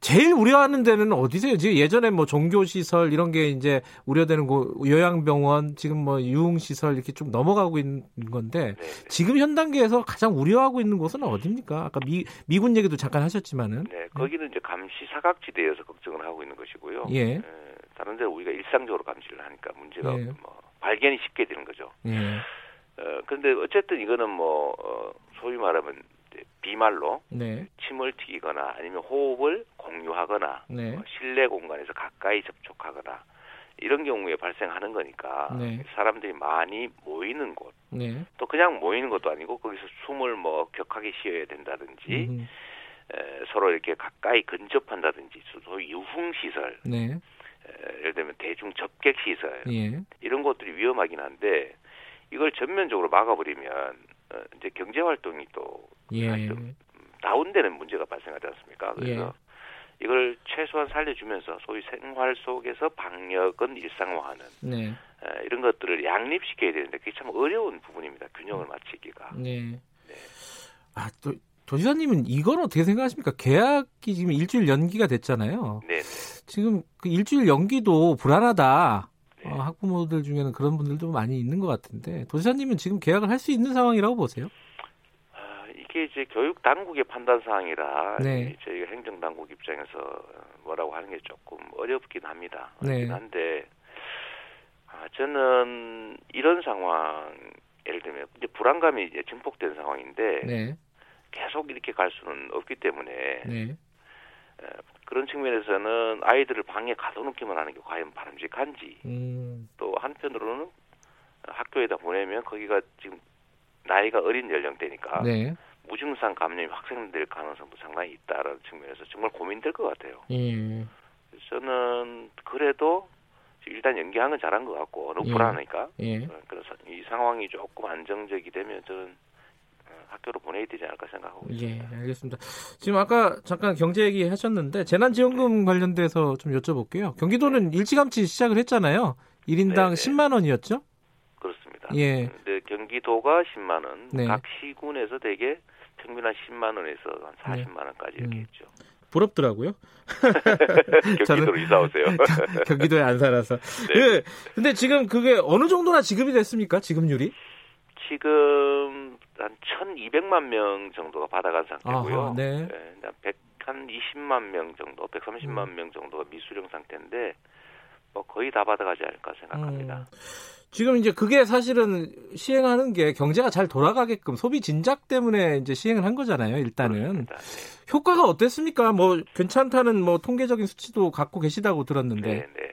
제일 우려하는 데는 어디세요? 지금 예전에 뭐 종교 시설 이런 게 이제 우려되는 거 요양병원 지금 뭐 유흥 시설 이렇게 좀 넘어가고 있는 건데 네네. 네. 지금 현 단계에서 가장 우려하고 있는 곳은 어디입니까? 아까 미 미군 얘기도 잠깐 하셨지만은 네 거기는 이제 감시 사각지대여서 걱정을 하고 있는 것이고요. 예. 에, 다른 데는 우리가 일상적으로 감시를 하니까 문제가 예. 뭐 발견이 쉽게 되는 거죠. 예. 어, 그런데 어쨌든 이거는 뭐 어, 소위 말하면 비말로 네. 침을 튀기거나 아니면 호흡을 공유하거나 네. 뭐 실내 공간에서 가까이 접촉하거나 이런 경우에 발생하는 거니까 네. 사람들이 많이 모이는 곳, 네. 또 그냥 모이는 것도 아니고 거기서 숨을 뭐 격하게 쉬어야 된다든지 음. 에, 서로 이렇게 가까이 근접한다든지 소위 유흥 시설, 네. 에, 예를 들면 대중 접객 시설 예. 이런 것들이 위험하긴 한데 이걸 전면적으로 막아버리면 어, 이제 경제 활동이 또 예. 좀 다운되는 문제가 발생하지 않습니까? 그래서 예. 이걸 최소한 살려주면서 소위 생활 속에서 방역은 일상화하는 네. 에, 이런 것들을 양립시켜야 되는데 그게 참 어려운 부분입니다. 균형을 맞추기가. 네. 네. 아, 또 도지사님은 이건 어떻게 생각하십니까? 계약이 지금 일주일 연기가 됐잖아요. 네. 네. 지금 그 일주일 연기도 불안하다. 네. 어, 학부모들 중에는 그런 분들도 많이 있는 것 같은데 도지사님은 지금 계약을 할 수 있는 상황이라고 보세요? 아, 이게 이제 교육 당국의 판단 사항이라 네. 저희가 행정 당국 입장에서 뭐라고 하는 게 조금 어렵긴 합니다. 네. 어렵긴 한데 아, 저는 이런 상황 예를 들면 이제 불안감이 이제 증폭된 상황인데 네. 계속 이렇게 갈 수는 없기 때문에 네. 그런 측면에서는 아이들을 방에 가둬놓기만 하는 게 과연 바람직한지 음. 또 한편으로는 학교에다 보내면 거기가 지금 나이가 어린 연령대니까 네. 무증상 감염이 확산될 가능성도 상당히 있다라는 측면에서 정말 고민될 것 같아요. 예. 저는 그래도 일단 연기한 건 잘한 것 같고 너무 예. 불안하니까 예. 그래서 이 상황이 조금 안정적이 되면 저는 학교로 보내야 되지 않을까 생각하고 예, 있습니다. 예, 알겠습니다. 지금 아까 잠깐 경제 얘기 하셨는데 재난지원금 네. 관련돼서 좀 여쭤볼게요. 경기도는 네. 일찌감치 시작을 했잖아요. 1인당 네, 10만 원이었죠? 그렇습니다. 예. 네, 경기도가 10만 원, 네. 각 시군에서 대개 평균 한 10만 원에서 한 40만 원까지 이렇게 음. 했죠. 부럽더라고요. *laughs* 경기도로 이사 오세요. *laughs* 경기도에 안 살아서. 네. 그, 근데 지금 그게 어느 정도나 지급이 됐습니까? 지급률이? 지금 한 1,200만 명 정도가 받아간 상태고요. 아하, 네. 네. 100, 한 20만 명 정도, 130만 음. 명 정도가 미수령 상태인데 뭐 거의 다 받아가지 않을까 생각합니다. 음. 지금 이제 그게 사실은 시행하는 게 경제가 잘 돌아가게끔 소비 진작 때문에 이제 시행을 한 거잖아요. 일단은 네. 효과가 어땠습니까? 뭐 괜찮다는 뭐 통계적인 수치도 갖고 계시다고 들었는데. 네, 네.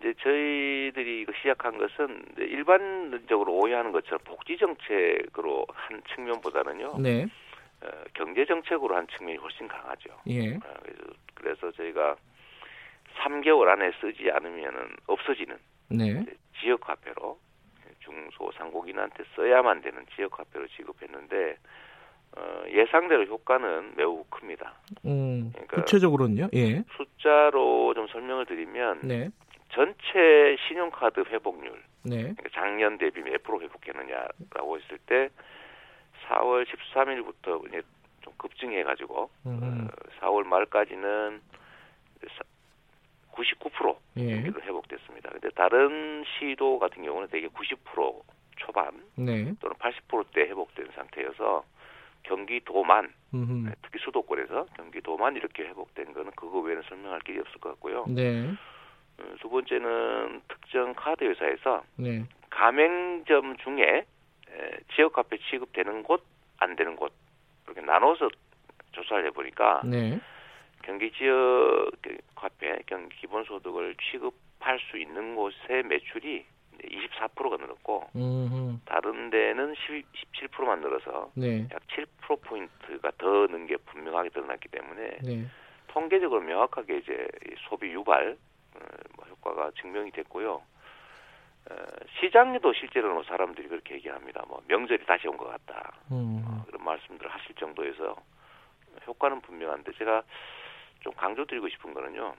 이제 저희들이 이거 시작한 것은 일반적으로 오해하는 것처럼 복지 정책으로 한 측면보다는요. 네. 어, 경제 정책으로 한 측면이 훨씬 강하죠. 예. 어, 그래서, 그래서 저희가 3개월 안에 쓰지 않으면은 없어지는 네. 지역 화폐로 중소 상공인한테 써야만 되는 지역 화폐로 지급했는데 어, 예상대로 효과는 매우 큽니다. 음, 그러니까 구체적으로는요? 예. 숫자로 좀 설명을 드리면 네. 전체 신용카드 회복률 네. 그러니까 작년 대비 몇 프로 회복했느냐라고 했을 때 4월 13일부터 이제 좀 급증해가지고 음. 어, 4월 말까지는 99% 예. 회복됐습니다. 근데 다른 시도 같은 경우는 대개 90% 초반 네. 또는 80%대 회복된 상태여서 경기도만 음흠. 특히 수도권에서 경기도만 이렇게 회복된 거는 그거 외에는 설명할 길이 없을 것 같고요. 네. 어, 두 번째는 특정 카드 회사에서 네. 가맹점 중에 지역 화폐 취급되는 곳, 안 되는 곳 이렇게 나눠서 조사를 해보니까 네. 경기 지역 화폐, 경기 기본소득을 취급할 수 있는 곳의 매출이 24%가 늘었고 음흠. 다른 데는 10, 17%만 늘어서 네. 약7% 포인트가 더 는 게 분명하게 드러났기 때문에 네. 통계적으로 명확하게 이제 소비 유발 어, 뭐 효과가 증명이 됐고요. 어, 시장에도 실제로는 사람들이 그렇게 얘기합니다. 뭐 명절이 다시 온 것 같다. 음. 어, 그런 말씀들을 하실 정도에서 효과는 분명한데 제가 좀 강조드리고 싶은 거는요.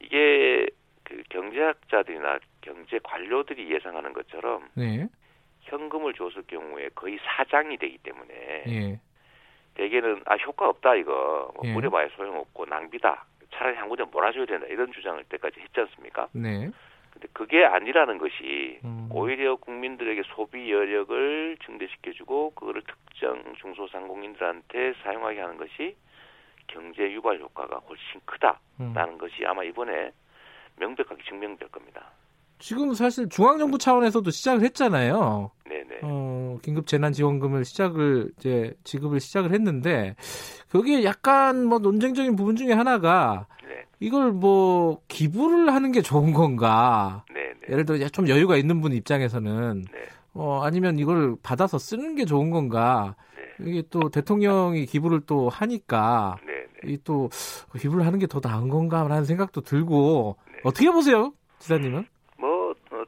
이게 그 경제학자들이나 경제 관료들이 예상하는 것처럼 네. 현금을 줬을 경우에 거의 사장이 되기 때문에 네. 대개는 아 효과 없다 이거 뭐 네. 뿌려봐야 소용없고 낭비다 차라리 한 군데 몰아줘야 된다 이런 주장을 때까지 했지 않습니까? 네. 근데 그게 아니라는 것이 음. 오히려 국민들에게 소비 여력을 증대시켜주고 그거를 특정 중소상공인들한테 사용하게 하는 것이 경제 유발 효과가 훨씬 크다라는 음. 것이 아마 이번에 명백하게 증명될 겁니다. 지금 사실 중앙정부 차원에서도 시작을 했잖아요. 네네. 어, 긴급 재난지원금을 시작을 이제 지급을 시작을 했는데 거기에 약간 뭐 논쟁적인 부분 중에 하나가 네. 이걸 뭐 기부를 하는 게 좋은 건가? 네네. 예를 들어 좀 여유가 있는 분 입장에서는 네. 어 아니면 이걸 받아서 쓰는 게 좋은 건가? 네. 이게 또 대통령이 기부를 또 하니까 이 또 기부를 하는 게 더 나은 건가라는 생각도 들고 네. 어떻게 보세요, 지사님은?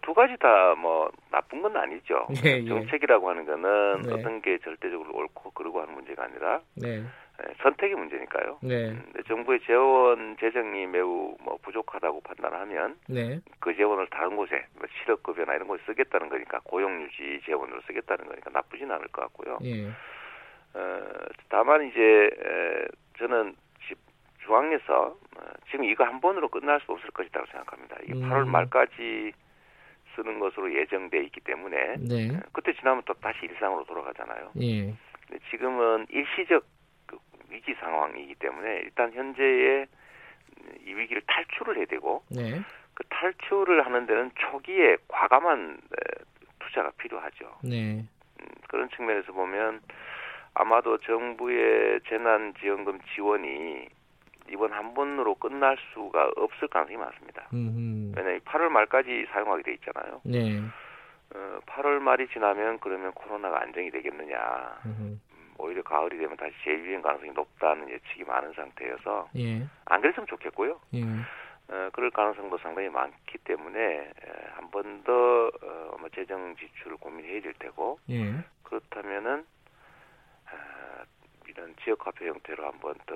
어, 가지 다 뭐 나쁜 건 아니죠. 예, 예. 정책이라고 하는 거는 네. 어떤 게 절대적으로 옳고 그러고 하는 문제가 아니라 네. 네 선택의 문제니까요. 네. 음, 정부의 재원 재정이 매우 뭐 부족하다고 판단하면 네. 그 재원을 다른 곳에 뭐 실업급여나 이런 곳에 쓰겠다는 거니까 고용유지 재원으로 쓰겠다는 거니까 나쁘진 않을 것 같고요. 예. 어, 다만 이제 에, 저는 중앙에서 어, 지금 이거 한 번으로 끝날 수 없을 것이라고 생각합니다. 이게 음. 8월 말까지 쓰는 것으로 예정돼 있기 때문에 네. 어, 그때 지나면 또 다시 일상으로 돌아가잖아요. 예. 근데 지금은 일시적 그 위기 상황이기 때문에 일단 현재의 이 위기를 탈출을 해야 되고 네. 그 탈출을 하는 데는 초기에 과감한 투자가 필요하죠. 네. 음, 그런 측면에서 보면 아마도 정부의 재난지원금 지원이 이번 한 번으로 끝날 수가 없을 가능성이 많습니다. 왜냐하면 8월 말까지 사용하게 돼 있잖아요. 네. 어, 8월 말이 지나면 그러면 코로나가 안정이 되겠느냐. 음, 오히려 가을이 되면 다시 재유행 가능성이 높다는 예측이 많은 상태여서 예. 안 그랬으면 좋겠고요. 예. 어, 그럴 가능성도 상당히 많기 때문에 한 번더 어, 뭐 재정 지출을 고민해야 될 테고 예. 그렇다면은 이런 지역 화폐 형태로 한번 더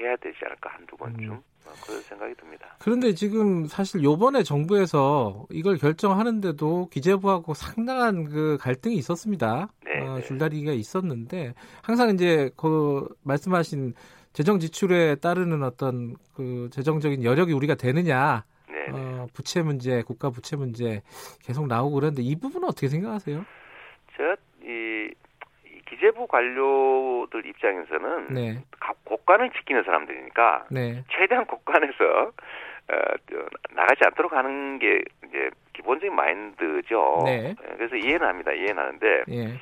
해야 되지 않을까 한두 번쯤 음. 뭐 그런 생각이 듭니다. 그런데 지금 사실 요번에 정부에서 이걸 결정하는데도 기재부하고 상당한 그 갈등이 있었습니다. 네, 어, 네. 줄다리기가 있었는데 항상 이제 그 말씀하신 재정 지출에 따르는 어떤 그 재정적인 여력이 우리가 되느냐 네, 네. 어, 부채 문제, 국가 부채 문제 계속 나오고 그러는데 이 부분은 어떻게 생각하세요? 저이 기재부 관료들 입장에서는 네. 국간을 지키는 사람들이니까 네. 최대한 국간에서 어, 나가지 않도록 하는 게 이제 기본적인 마인드죠. 네. 예, 그래서 이해는 합니다. 이해는 하는데 예.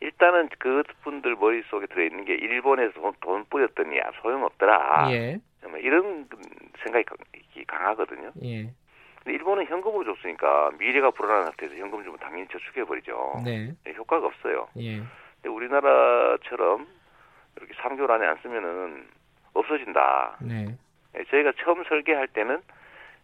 일단은 그분들 머릿속에 들어있는 게 일본에서 돈, 돈 뿌렸더니 소용없더라. 예. 뭐 이런 생각이 강하거든요. 예. 근데 일본은 현금으로 줬으니까 미래가 불안한 상태에서 현금 주면 당연히 저축해버리죠. 네. 네 효과가 없어요. 예. 근데 우리나라처럼 이렇게 3개월 안에 안 쓰면은 없어진다. 네. 네 저희가 처음 설계할 때는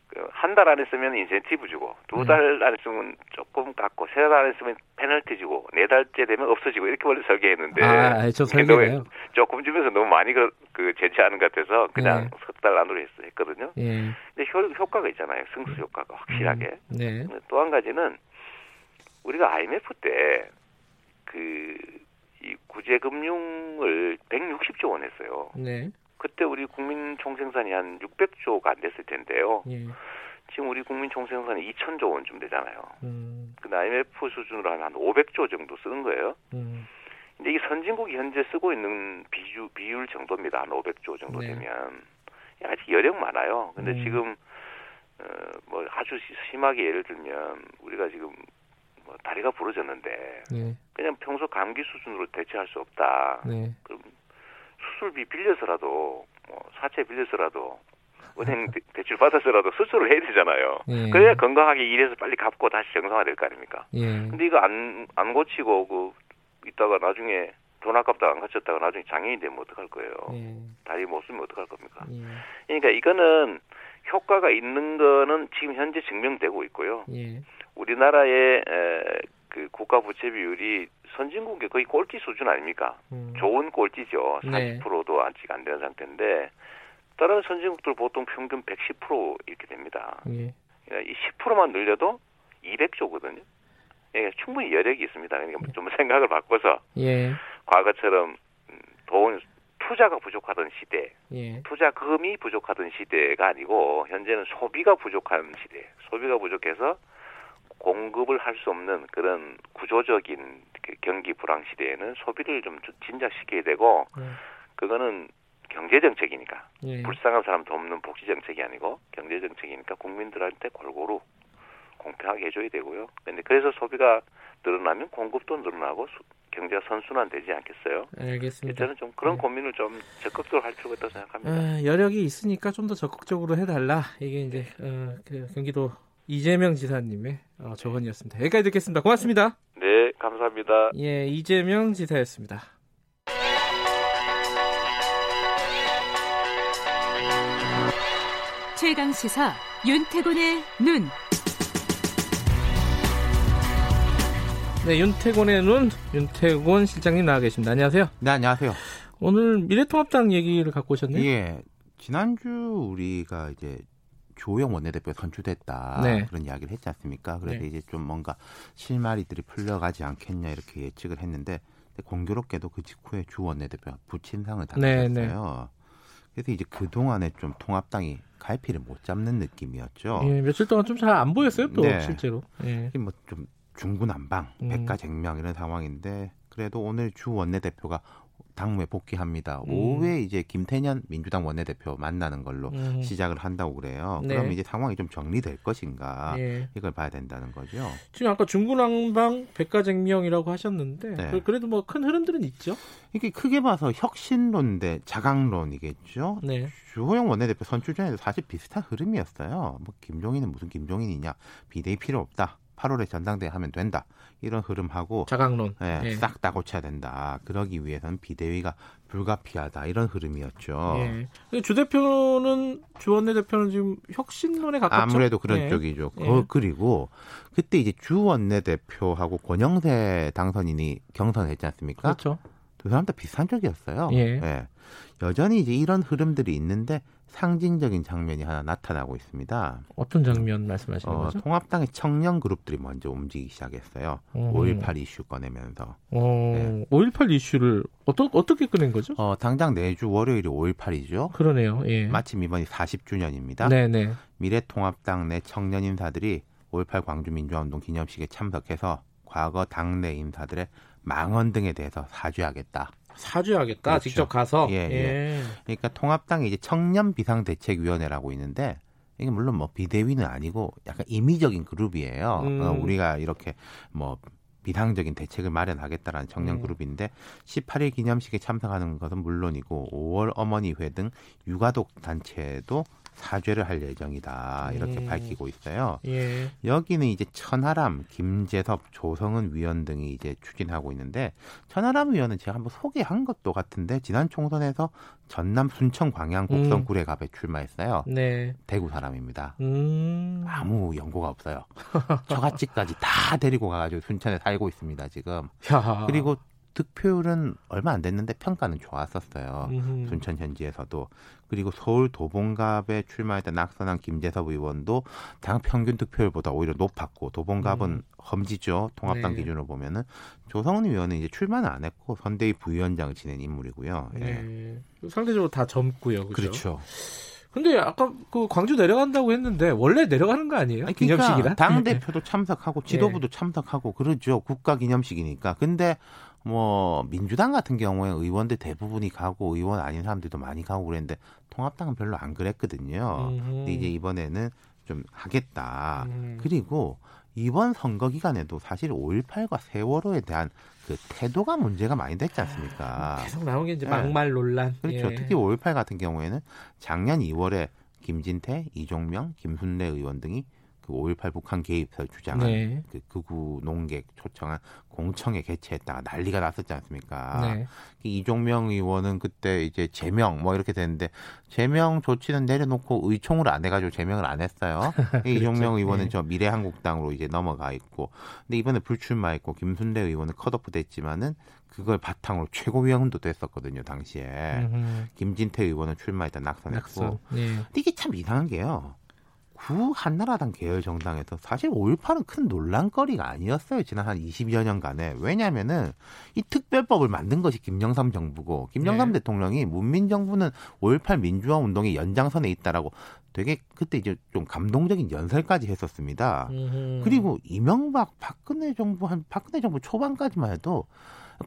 그 한달 안에 쓰면 인센티브 주고 두달 네. 안에 쓰면 조금 깎고 세 달 안에 쓰면 페널티 주고 네 달째 되면 없어지고 이렇게 원래 설계했는데 아, 저 설계요. 조금 주면서 너무 많이 그, 그 제치하는 것 같아서 그냥 네. 석달 안으로 했, 했거든요. 예. 근데 효, 효과가 있잖아요. 승수 효과가 확실하게. 음, 네. 또 한 가지는 우리가 IMF 때그 이 구제금융을 160조 원 했어요. 네. 그때 우리 국민 총생산이 한 600조가 안 됐을 텐데요. 예. 지금 우리 국민 총생산이 2천조 원쯤 되잖아요. 음. 근데 IMF 수준으로 하면 한 500조 정도 쓰는 거예요. 음. 근데 이 선진국이 현재 쓰고 있는 비주, 비율 정도입니다. 한 500조 정도 네. 되면. 아직 여력 많아요. 근데 음. 지금, 어, 뭐 아주 심하게 예를 들면 우리가 지금 뭐 다리가 부러졌는데 네. 그냥 평소 감기 수준으로 대체할 수 없다. 네. 그럼 수술비 빌려서라도 뭐 사채 빌려서라도 은행 *laughs* 대출 받아서라도 수술을 해야 되잖아요. 예. 그래야 건강하게 일해서 빨리 갚고 다시 정상화 될 거 아닙니까? 예. 근데 이거 안, 안 고치고, 그, 있다가 나중에 돈 아깝다가 안 고쳤다가 나중에 장애인 되면 어떡할 거예요? 예. 다리 못 쓰면 어떡할 겁니까? 예. 그러니까 이거는 효과가 있는 거는 지금 현재 증명되고 있고요. 예. 우리나라의 에, 그 국가 부채 비율이 선진국의 거의 꼴찌 수준 아닙니까? 음. 좋은 꼴찌죠. 40%도 네. 아직 안 되는 상태인데 다른 선진국들 보통 평균 110% 이렇게 됩니다. 예. 그러니까 이 10%만 늘려도 200조거든요. 예, 충분히 여력이 있습니다. 그러니까 네. 좀 생각을 바꿔서 예. 과거처럼 음, 돈 투자가 부족하던 시대, 예. 투자금이 부족하던 시대가 아니고 현재는 소비가 부족한 시대. 소비가 부족해서 공급을 할 수 없는 그런 구조적인 그 경기 불황 시대에는 소비를 좀 진작시켜야 되고 네. 그거는 경제 정책이니까 예. 불쌍한 사람 돕는 복지 정책이 아니고 경제 정책이니까 국민들한테 골고루 공평하게 해줘야 되고요. 근데 그래서 소비가 늘어나면 공급도 늘어나고 수, 경제가 선순환 되지 않겠어요? 알겠습니다. 저는 좀 그런 네. 고민을 좀 적극적으로 할 필요가 있다고 생각합니다. 어, 여력이 있으니까 좀 더 적극적으로 해달라. 이게 이제 어, 그 경기도 이재명 지사님의 어, 조언이었습니다. 여기까지 듣겠습니다. 고맙습니다. 네, 감사합니다. 예, 이재명 지사였습니다. 최강 시사 윤태곤의 눈. 네, 윤태곤의 눈, 윤태곤 실장님 나와 계십니다. 안녕하세요. 네, 안녕하세요. 오늘 미래통합당 얘기를 갖고 오셨네요. 예. 지난주 우리가 이제 조영 원내대표 선출됐다 네. 그런 이야기를 했지 않습니까? 그래서 네. 이제 좀 뭔가 실마리들이 풀려가지 않겠냐 이렇게 예측을 했는데 공교롭게도 그 직후에 주 원내대표 부친상을 당했어요. 네, 네. 그래서 이제 그 동안에 좀 통합당이 갈피를 못 잡는 느낌이었죠. 예, 며칠 동안 좀 잘 안 보였어요, 또 네. 실제로. 예. 뭐좀 중구난방, 음. 백가쟁명 이런 상황인데 그래도 오늘 주 원내대표가 당무에 복귀합니다. 음. 오후에 이제 김태년 민주당 원내대표 만나는 걸로 음. 시작을 한다고 그래요. 네. 그럼 이제 상황이 좀 정리될 것인가 네. 이걸 봐야 된다는 거죠. 지금 아까 중구난방 백가쟁명이라고 하셨는데 네. 그래도 뭐 큰 흐름들은 있죠. 이게 크게 봐서 혁신론 대 자강론이겠죠. 네. 주호영 원내대표 선출 전에도 사실 비슷한 흐름이었어요. 뭐 김종인은 무슨 김종인이냐 비대위 필요 없다. 8월에 전당대회 하면 된다. 이런 흐름하고 자강론 예, 예. 싹다 고쳐야 된다. 그러기 위해서는 비대위가 불가피하다. 이런 흐름이었죠. 예. 주 대표는 주원내 대표는 지금 혁신론에 가깝죠. 아무래도 그런 예. 쪽이죠. 예. 어, 그리고 그때 이제 주원내 대표하고 권영세 당선인이 경선했지 않습니까? 그렇죠. 두 사람 다 비슷한 쪽이었어요. 예. 예. 여전히 이제 이런 흐름들이 있는데 상징적인 장면이 하나 나타나고 있습니다. 어떤 장면 말씀하시는 어, 거죠? 통합당의 청년 그룹들이 먼저 움직이기 시작했어요. 음. 5.18 이슈 꺼내면서. 어, 네. 5.18 이슈를 어떠, 어떻게 꺼낸 거죠? 어, 당장 내주 월요일이 5.18이죠. 그러네요. 예. 마침 이번이 40주년입니다. 네네. 미래통합당 내 청년 인사들이 5.18 광주민주화운동 기념식에 참석해서 과거 당내 인사들의 망언 등에 대해서 사죄하겠다. 사죄하겠다. 그렇죠. 직접 가서. 예, 예. 예. 그러니까 통합당이 이제 청년 비상대책위원회라고 있는데 이게 물론 뭐 비대위는 아니고 약간 임의적인 그룹이에요. 음. 어, 우리가 이렇게 뭐 비상적인 대책을 마련하겠다라는 청년 음. 그룹인데 18일 기념식에 참석하는 것은 물론이고 5월 어머니회 등 유가독 단체도 사죄를 할 예정이다 이렇게 음. 밝히고 있어요. 예. 여기는 이제 천하람, 김재섭, 조성은 위원 등이 이제 추진하고 있는데 천하람 위원은 제가 한번 소개한 것도 같은데 지난 총선에서 전남 순천 광양 곡성 음. 구례갑에 출마했어요. 네. 대구 사람입니다. 음. 아무 연고가 없어요. *laughs* 저같이까지 다 데리고 가가지고 순천에 살고 있습니다 지금. 야. 그리고 득표율은 얼마 안 됐는데 평가는 좋았었어요. 음흠. 순천 현지에서도. 그리고 서울 도봉갑에 출마했던 낙선한 김재섭 의원도 당 평균 득표율보다 오히려 높았고 도봉갑은 음. 험지죠. 통합당 네. 기준으로 보면은 조성은 의원은 이제 출마는 안 했고 선대위 부위원장을 지낸 인물이고요. 예. 네. 상대적으로 다 젊고요. 그렇죠. 그렇죠. 근데 아까 그 광주 내려간다고 했는데 원래 내려가는 거 아니에요? 아니, 그러니까 기념식이라? 당 대표도 참석하고 지도부도 네. 참석하고 그러죠. 국가 기념식이니까. 근데 뭐 민주당 같은 경우에 의원들 대부분이 가고 의원 아닌 사람들도 많이 가고 그랬는데 통합당은 별로 안 그랬거든요. 음흠. 근데 이제 이번에는 좀 하겠다. 음. 그리고 이번 선거 기간에도 사실 5.18과 세월호에 대한 그 태도가 문제가 많이 됐지 않습니까? 아, 계속 나온 게 이제 막말 논란. 그렇죠. 예. 특히 5.18 같은 경우에는 작년 2월에 김진태, 이종명, 김순례 의원 등이 그5.18 북한 개입설 주장한 네. 그 극우 농객 초청한 공청회 개최했다가 난리가 났었지 않습니까? 네. 그 이종명 의원은 그때 이제 제명 뭐 이렇게 됐는데 제명 조치는 내려놓고 의총을 안 해가지고 제명을 안 했어요. *laughs* 그렇죠. 이종명 의원은 네. 저 미래한국당으로 이제 넘어가 있고, 근데 이번에 불출마했고 김순례 의원은 컷오프 됐지만은 그걸 바탕으로 최고위원도 됐었거든요 당시에. 음흠. 김진태 의원은 출마했다 낙선했고. 낙선. 네. 이게 참 이상한 게요. 구 한나라당 계열 정당에서 사실 5.18은 큰 논란거리가 아니었어요. 지난 한 20여 년간에. 왜냐면은 이 특별법을 만든 것이 김영삼 정부고 김영삼 네. 대통령이 문민 정부는 5.18 민주화 운동의 연장선에 있다라고 되게 그때 이제 좀 감동적인 연설까지 했었습니다. 음흠. 그리고 이명박 박근혜 정부 한 박근혜 정부 초반까지만 해도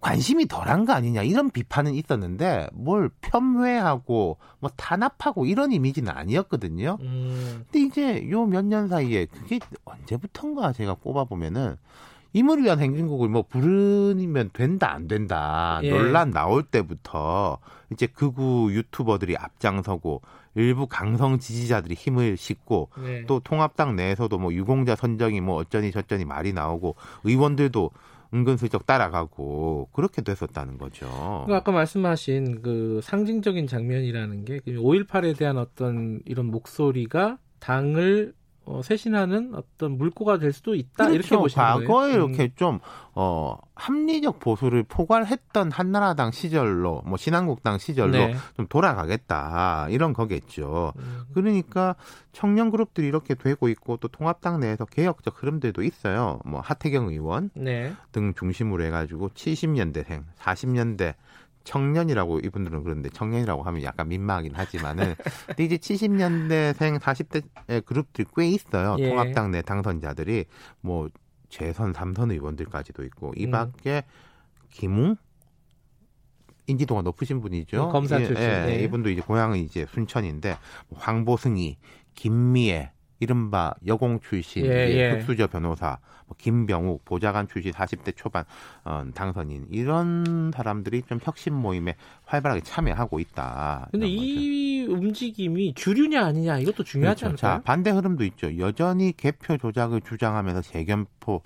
관심이 덜한 거 아니냐 이런 비판은 있었는데 뭘 폄훼하고 뭐 탄압하고 이런 이미지는 아니었거든요. 음. 근데 이제 요 몇 년 사이에 그게 언제부턴가 제가 꼽아보면은 임을 위한 행진곡을 뭐 부르면 된다 안 된다 예. 논란 나올 때부터 이제 극우 유튜버들이 앞장서고 일부 강성 지지자들이 힘을 싣고 네. 또 통합당 내에서도 뭐 유공자 선정이 뭐 어쩌니 저쩌니 말이 나오고 의원들도 은근슬쩍 따라가고 그렇게 됐었다는 거죠. 그러니까 아까 말씀하신 그 상징적인 장면이라는 게 5.18에 그 대한 어떤 이런 목소리가 당을 어, 쇄신하는 어떤 물꼬가 될 수도 있다 그렇죠. 이렇게 보시는 과거에 거예요. 과거에 이렇게 음. 좀 어, 합리적 보수를 포괄했던 한나라당 시절로 뭐 신한국당 시절로 네. 좀 돌아가겠다 이런 거겠죠. 음. 그러니까 청년 그룹들이 이렇게 되고 있고 또 통합당 내에서 개혁적 흐름들도 있어요. 뭐 하태경 의원 네. 등 중심으로 해가지고 70년대생, 40년대 청년이라고 이분들은 그런데 청년이라고 하면 약간 민망하긴 하지만은 *laughs* 근데 이제 70년대생 40대 그룹들이 꽤 있어요. 예. 통합당 내 당선자들이 뭐 재선 3선 의원들까지도 있고 이 음. 밖에 음. 김웅 인지도가 높으신 분이죠. 검사 출신. 예, 예, 이분도 이제 고향은 이제 순천인데 뭐 황보승이, 김미애, 이른바 여공 출신 예, 예. 흑수저 변호사 뭐 김병욱 보좌관 출신 40대 초반 어, 당선인 이런 사람들이 좀 혁신 모임에 활발하게 참여하고 있다. 근데 이 거죠. 움직임이 주류냐 아니냐 이것도 중요하지 그렇죠. 않을까요? 자, 반대 흐름도 있죠. 여전히 개표 조작을 주장하면서 재견포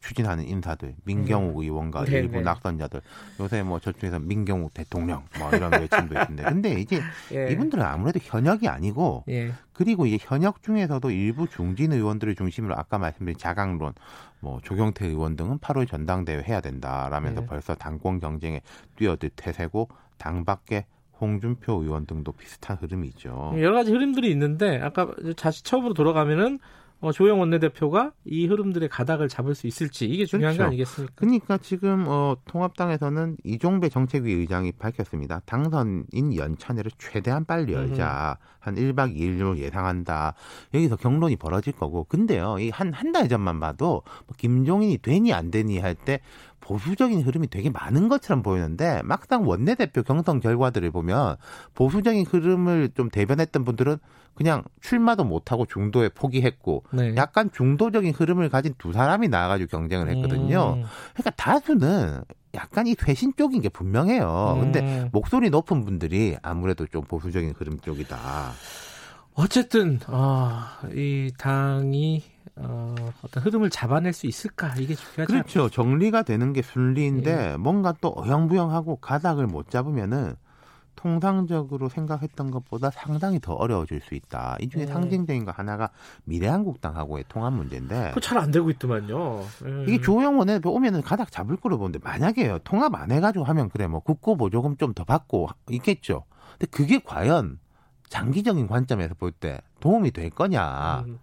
추진하는 인사들, 민경욱 음. 의원과 네 일부 네. 낙선자들, 요새 뭐 저쪽에서 민경욱 대통령 뭐 이런 외침도 있는데, 근데 이제 *laughs* 예. 이분들은 아무래도 현역이 아니고, 예. 그리고 이제 현역 중에서도 일부 중진 의원들을 중심으로 아까 말씀드린 자강론, 뭐 조경태 의원 등은 8월 전당대회 해야 된다라면서 예. 벌써 당권 경쟁에 뛰어들 태세고 당 밖에 홍준표 의원 등도 비슷한 흐름이 죠 여러 가지 흐름들이 있는데 아까 다시 처음으로 돌아가면은 어, 조영 원내대표가 이 흐름들의 가닥을 잡을 수 있을지 이게 중요한 그렇죠. 거 아니겠습니까? 그러니까 지금 어, 통합당에서는 이종배 정책위 의장이 밝혔습니다. 당선인 연찬회를 최대한 빨리 열자. 음. 한 1박 2일로 예상한다. 여기서 경론이 벌어질 거고. 근데요. 이 한 한 달 전만 봐도 뭐 김종인이 되니 안 되니 할 때 보수적인 흐름이 되게 많은 것처럼 보이는데 막상 원내대표 경선 결과들을 보면 보수적인 흐름을 좀 대변했던 분들은 그냥 출마도 못하고 중도에 포기했고 네. 약간 중도적인 흐름을 가진 두 사람이 나와가지고 경쟁을 했거든요. 음. 그러니까 다수는 약간 이 퇴신 쪽인 게 분명해요. 음. 근데 목소리 높은 분들이 아무래도 좀 보수적인 흐름 쪽이다. 어쨌든 어, 이 당이 어, 어떤 흐름을 잡아낼 수 있을까 이게 중요하죠. 그렇죠. 정리가 되는 게 순리인데 예. 뭔가 또 어영부영하고 가닥을 못 잡으면은 통상적으로 생각했던 것보다 상당히 더 어려워질 수 있다. 이 중에 네. 상징적인 거 하나가 미래한국당하고의 통합 문제인데. 그 잘 안 되고 있더만요. 음. 이게 조영 원에 오면은 가닥 잡을 거로 보는데 만약에 통합 안 해가지고 하면 그래 뭐 국고 보조금 좀 더 받고 있겠죠. 근데 그게 과연 장기적인 관점에서 볼 때 도움이 될 거냐. 음.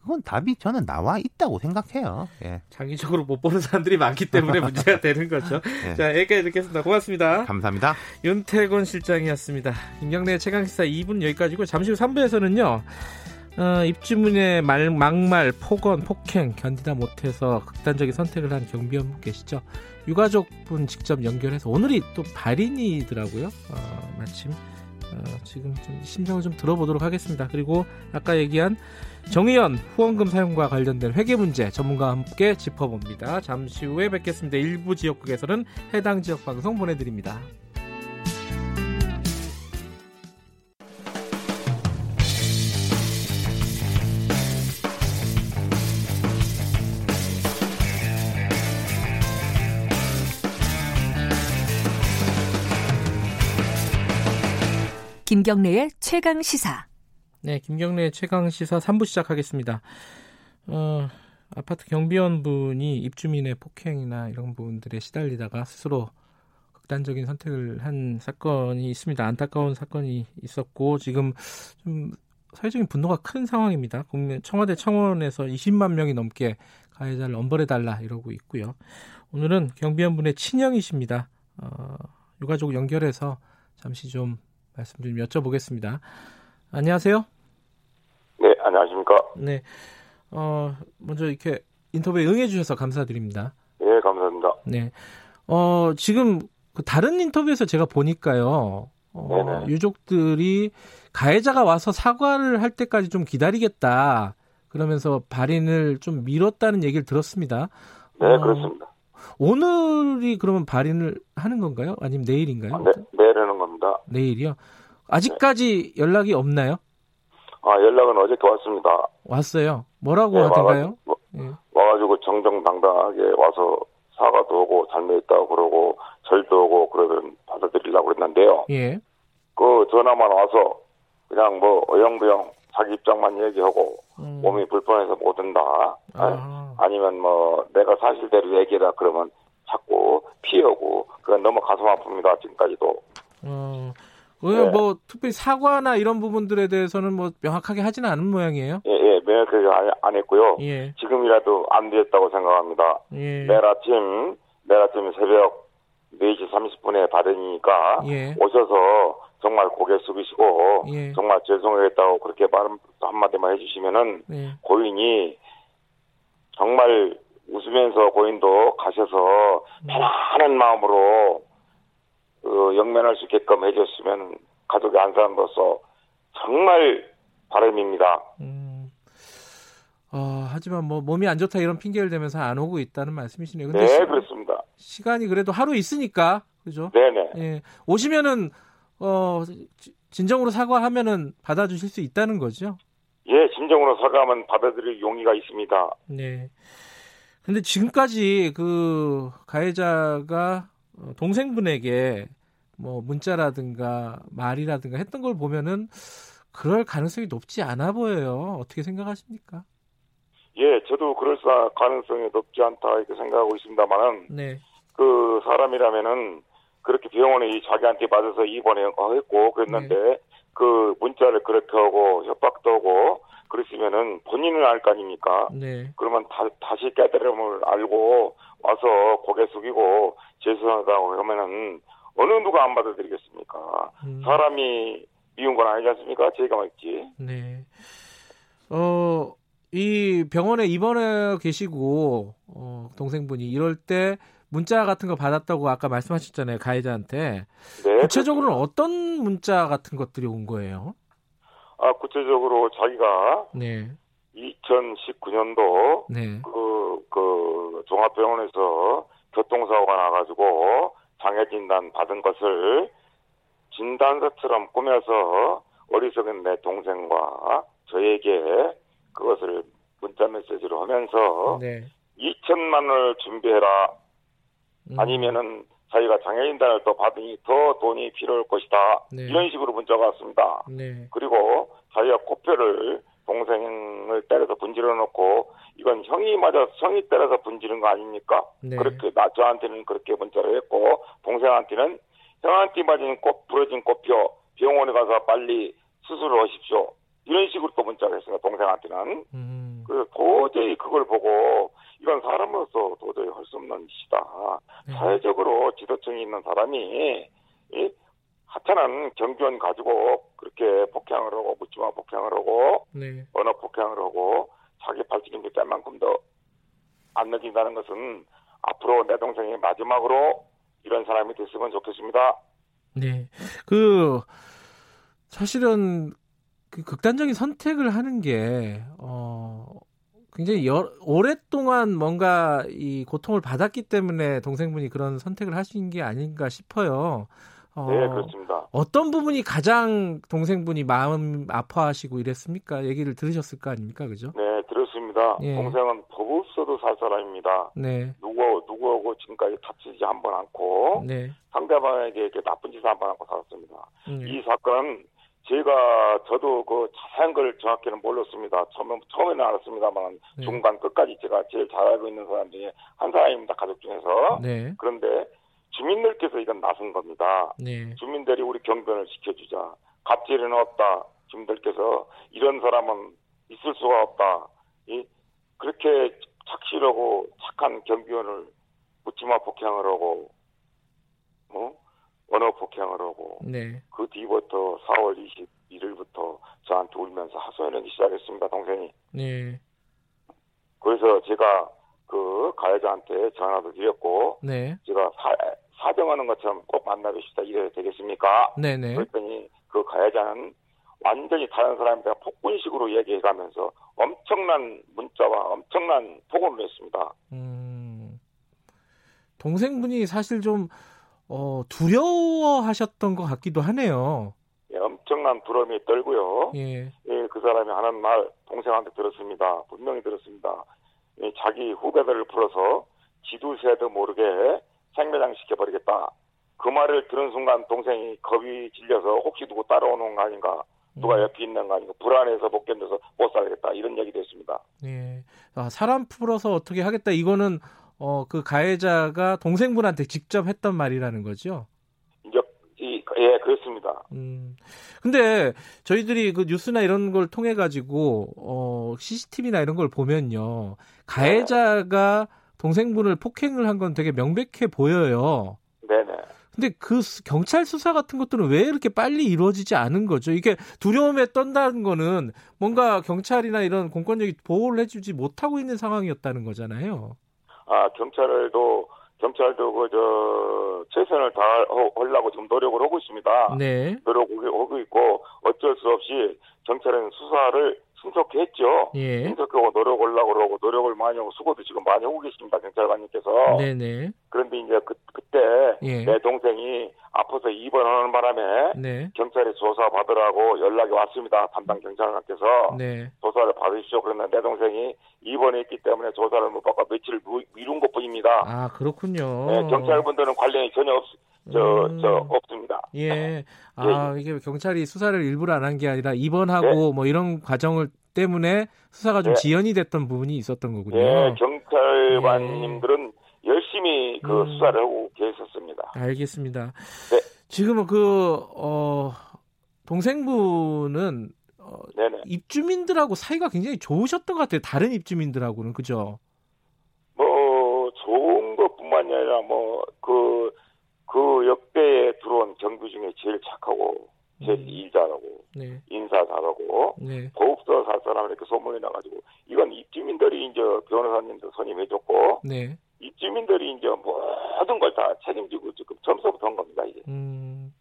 그건 답이 저는 나와 있다고 생각해요. 예. 장기적으로 못 보는 사람들이 많기 때문에 *laughs* 문제가 되는 거죠. 예. 자, 여기까지 듣겠습니다. 고맙습니다. 감사합니다. 윤태곤 실장이었습니다. 김경래 최강시사 2분 여기까지고 잠시 후 3부에서는요. 어, 입주문의 말, 막말, 폭언, 폭행 견디다 못해서 극단적인 선택을 한 경비원 계시죠. 유가족분 직접 연결해서 오늘이 또 발인이더라고요. 어, 마침 어, 지금 좀 심정을 좀 들어보도록 하겠습니다. 그리고 아까 얘기한 정의연 후원금 사용과 관련된 회계 문제 전문가와 함께 짚어봅니다. 잠시 후에 뵙겠습니다. 일부 지역국에서는 해당 지역 방송 보내드립니다. 김경래의 최강 시사. 네, 김경래의 최강 시사 3부 시작하겠습니다. 어, 아파트 경비원 분이 입주민의 폭행이나 이런 부분들에 시달리다가 스스로 극단적인 선택을 한 사건이 있습니다. 안타까운 사건이 있었고 지금 좀 사회적인 분노가 큰 상황입니다. 청와대 청원에서 20만 명이 넘게 가해자를 엄벌해 달라 이러고 있고요. 오늘은 경비원 분의 친형이십니다. 어, 유가족 연결해서 잠시 좀 말씀 좀 여쭤보겠습니다. 안녕하세요. 네, 안녕하십니까. 네. 어, 먼저 이렇게 인터뷰에 응해주셔서 감사드립니다. 네, 감사합니다. 네. 어, 지금 그 다른 인터뷰에서 제가 보니까요. 어, 유족들이 가해자가 와서 사과를 할 때까지 좀 기다리겠다. 그러면서 발인을 좀 미뤘다는 얘기를 들었습니다. 네, 어, 그렇습니다. 오늘이 그러면 발인을 하는 건가요? 아니면 내일인가요? 아, 네, 내일 하는 겁니다. 내일이요? 아직까지 네. 연락이 없나요? 아, 연락은 어저께 왔습니다. 왔어요? 뭐라고 네, 하던가요? 와가지고, 예. 와가지고 정정당당하게 와서 사과도 오고 잘못했다고 그러고 절도 오고 그러면 받아들이려고 그랬는데요. 예. 그 전화만 와서 그냥 뭐 어영부영 자기 입장만 얘기하고 음. 몸이 불편해서 못 온다. 아. 아니면 뭐 내가 사실대로 얘기해라 그러면 자꾸 피하고 그건 너무 가슴 아픕니다 지금까지도. 어. 네. 뭐 특별히 사과나 이런 부분들에 대해서는 뭐 명확하게 하지는 않은 모양이에요. 예, 예 명확하게 안, 안 했고요. 예. 지금이라도 안 되었다고 생각합니다. 예. 내일 아침 내일 아침 새벽 4시 30분에 받으니까 예. 오셔서 정말 고개 숙이시고 예. 정말 죄송했다고 그렇게 말 한마디만 해주시면은 예. 고인이 정말 웃으면서 고인도 가셔서 음. 편안한 마음으로 그 영면할 수 있게끔 해줬으면 가족의 한 사람으로서 정말 바람입니다. 음. 어, 하지만 뭐 몸이 안 좋다 이런 핑계를 대면서 안 오고 있다는 말씀이시네요. 네, 시, 그렇습니다. 시간이 그래도 하루 있으니까 그죠? 네네. 예, 오시면은 어 진정으로 사과하면은 받아주실 수 있다는 거죠? 예, 진정으로 사과하면 받아들일 용의가 있습니다. 네. 근데 지금까지 그 가해자가 어, 동생분에게 뭐 문자라든가 말이라든가 했던 걸 보면은 그럴 가능성이 높지 않아 보여요. 어떻게 생각하십니까? 예, 저도 그럴 가능성이 높지 않다 이렇게 생각하고 있습니다만은 네. 그 사람이라면은 그렇게 병원에 자기한테 맞아서 입원했고 그랬는데 네. 그 문자를 그렇게 하고 협박도 하고 그랬으면은 본인은 알 거 아닙니까? 네. 그러면 다, 다시 깨달음을 알고 와서 고개 숙이고 죄송하다고 하면은 어느 누가 안 받아들이겠습니까? 음. 사람이 미운 건 아니지 않습니까? 제가 맞지. 네. 어, 이 병원에 입원해 계시고, 어, 동생분이 이럴 때 문자 같은 거 받았다고 아까 말씀하셨잖아요. 가해자한테. 네. 구체적으로는 어떤 문자 같은 것들이 온 거예요? 아, 구체적으로 자기가 네. 2019년도 네. 그, 그 종합병원에서 교통사고가 나가지고 장애 진단 받은 것을 진단서처럼 꾸며서 어리석은 내 동생과 저에게 그것을 문자 메시지로 하면서 네. 2천만 원을 준비해라. 음. 아니면은 자기가 장애인단을 또 받으니 더 돈이 필요할 것이다. 네. 이런 식으로 문자가 왔습니다. 네. 그리고 자기가 코뼈를 동생을 때려서 분질러 놓고 이건 형이 맞아 형이 때려서 분지른 거 아닙니까? 네. 그렇게 나 저한테는 그렇게 문자를 했고 동생한테는 형한테 맞은 꽃 부러진 꽃표 병원에 가서 빨리 수술을 하십시오. 이런 식으로 또 문자를 했습니다. 동생한테는. 음. 그래서 도저히 그걸 보고 이건 사람으로서 도저히 할 수 없는 짓이다. 네. 사회적으로 지도층이 있는 사람이 이 하찮은 경비원 가지고 그렇게 폭행을 하고 묻지마 폭행을 하고 네. 언어 폭행을 하고 자기 발길인데 짤만큼도 안 느낀다는 것은 앞으로 내 동생이 마지막으로 이런 사람이 됐으면 좋겠습니다. 네. 그 사실은 그 극단적인 선택을 하는 게 어, 굉장히 여, 오랫동안 뭔가 이 고통을 받았기 때문에 동생분이 그런 선택을 하신 게 아닌가 싶어요. 어, 네, 그렇습니다. 어떤 부분이 가장 동생분이 마음 아파하시고 이랬습니까? 얘기를 들으셨을 거 아닙니까, 그죠? 네, 들었습니다. 예. 동생은 법 없어도 살 사람입니다. 네. 누구 누구하고 지금까지 다치지 한 번 않고 네. 상대방에게 이렇게 나쁜 짓을 한 번 않고 살았습니다. 네. 이 사건은 제가 저도 그 자세한 걸 정확히는 몰랐습니다. 처음 처음에는 알았습니다만 네. 중간 끝까지 제가 제일 잘 알고 있는 사람 중에 한 사람입니다. 가족 중에서. 네. 그런데 주민들께서 이건 나선 겁니다. 네. 주민들이 우리 경변을 지켜주자. 갑질은 없다. 주민들께서 이런 사람은 있을 수가 없다. 이 그렇게 착실하고 착한 경비원을 묻지마 폭행을 하고 뭐 언어 폭행을 하고 네. 그 뒤부터 4월 21일부터 저한테 울면서 하소연하기 시작했습니다 동생이. 네. 그래서 제가 그 가해자한테 전화도 드렸고 네. 제가 사, 사정하는 것처럼 꼭 만나뵙시다 이래야 되겠습니까? 네네. 네. 그랬더니 그 가해자는 완전히 다른 사람한테 폭군식으로 얘기해가면서 엄청난 문자와 엄청난 폭언을 했습니다. 음, 동생분이 사실 좀 어, 두려워하셨던 것 같기도 하네요. 예, 엄청난 두려움이 떨고요. 예. 예, 그 사람이 하는 말 동생한테 들었습니다. 분명히 들었습니다. 예, 자기 후배들을 풀어서 지두새도 모르게 생매장 시켜버리겠다. 그 말을 들은 순간 동생이 겁이 질려서 혹시 누구 따라오는 거 아닌가 누가 음. 옆에 있는 거 아닌가 불안해서 못 견뎌서 못 살겠다 이런 얘기도 했습니다. 예. 아, 사람 풀어서 어떻게 하겠다 이거는 어, 그 가해자가 동생분한테 직접 했던 말이라는 거죠? 예, 그렇습니다. 음. 근데 저희들이 그 뉴스나 이런 걸 통해 가지고 어, CCTV나 이런 걸 보면요. 가해자가 동생분을 폭행을 한 건 되게 명백해 보여요. 네 네. 근데 그 경찰 수사 같은 것들은 왜 이렇게 빨리 이루어지지 않은 거죠? 이게 두려움에 떤다는 거는 뭔가 경찰이나 이런 공권력이 보호를 해주지 못하고 있는 상황이었다는 거잖아요. 아 경찰도 경찰도 그저 최선을 다하려고 지금 노력을 하고 있습니다. 네. 노력하고 있고 어쩔 수 없이 경찰은 수사를 신속히 했죠. 예. 신속하고 노력을 하려고 그러고 노력을 많이 하고 수고도 지금 많이 하고 계십니다. 경찰관님께서. 네네. 그런데 이제 그, 그때 예. 내 동생이 아파서 입원하는 바람에 네. 경찰에 조사 받으라고 연락이 왔습니다. 담당 경찰관께서 네. 조사를 받으시죠. 그러면 내 동생이 입원해 있기 때문에 조사를 못 받고 며칠 미룬 것뿐입니다. 아 그렇군요. 네, 경찰분들은 관련이 전혀 없. 저, 음. 저, 없습니다. 예. 아, 예. 이게 경찰이 수사를 일부러 안 한 게 아니라 입원하고 네. 뭐 이런 과정을 때문에 수사가 좀 네. 지연이 됐던 부분이 있었던 거군요. 예, 경찰관님들은 예. 열심히 그 음. 수사를 하고 계셨습니다. 알겠습니다. 네. 지금은 그, 어, 동생분은 어, 입주민들하고 사이가 굉장히 좋으셨던 것 같아요. 다른 입주민들하고는, 그죠? 뭐, 좋은 것뿐만이 아니라 뭐, 그, 그 역대에 들어온 경비 중에 제일 착하고 제일 음. 일 잘하고 네. 인사 잘하고 네. 더욱더 살 사람을 이렇게 소문이 나가지고 이건 입주민들이 이제 변호사님도 선임해줬고 네. 입주민들이 이제 모든 걸 다 책임지고 지금 점수부터 한 겁니다 이제. 음,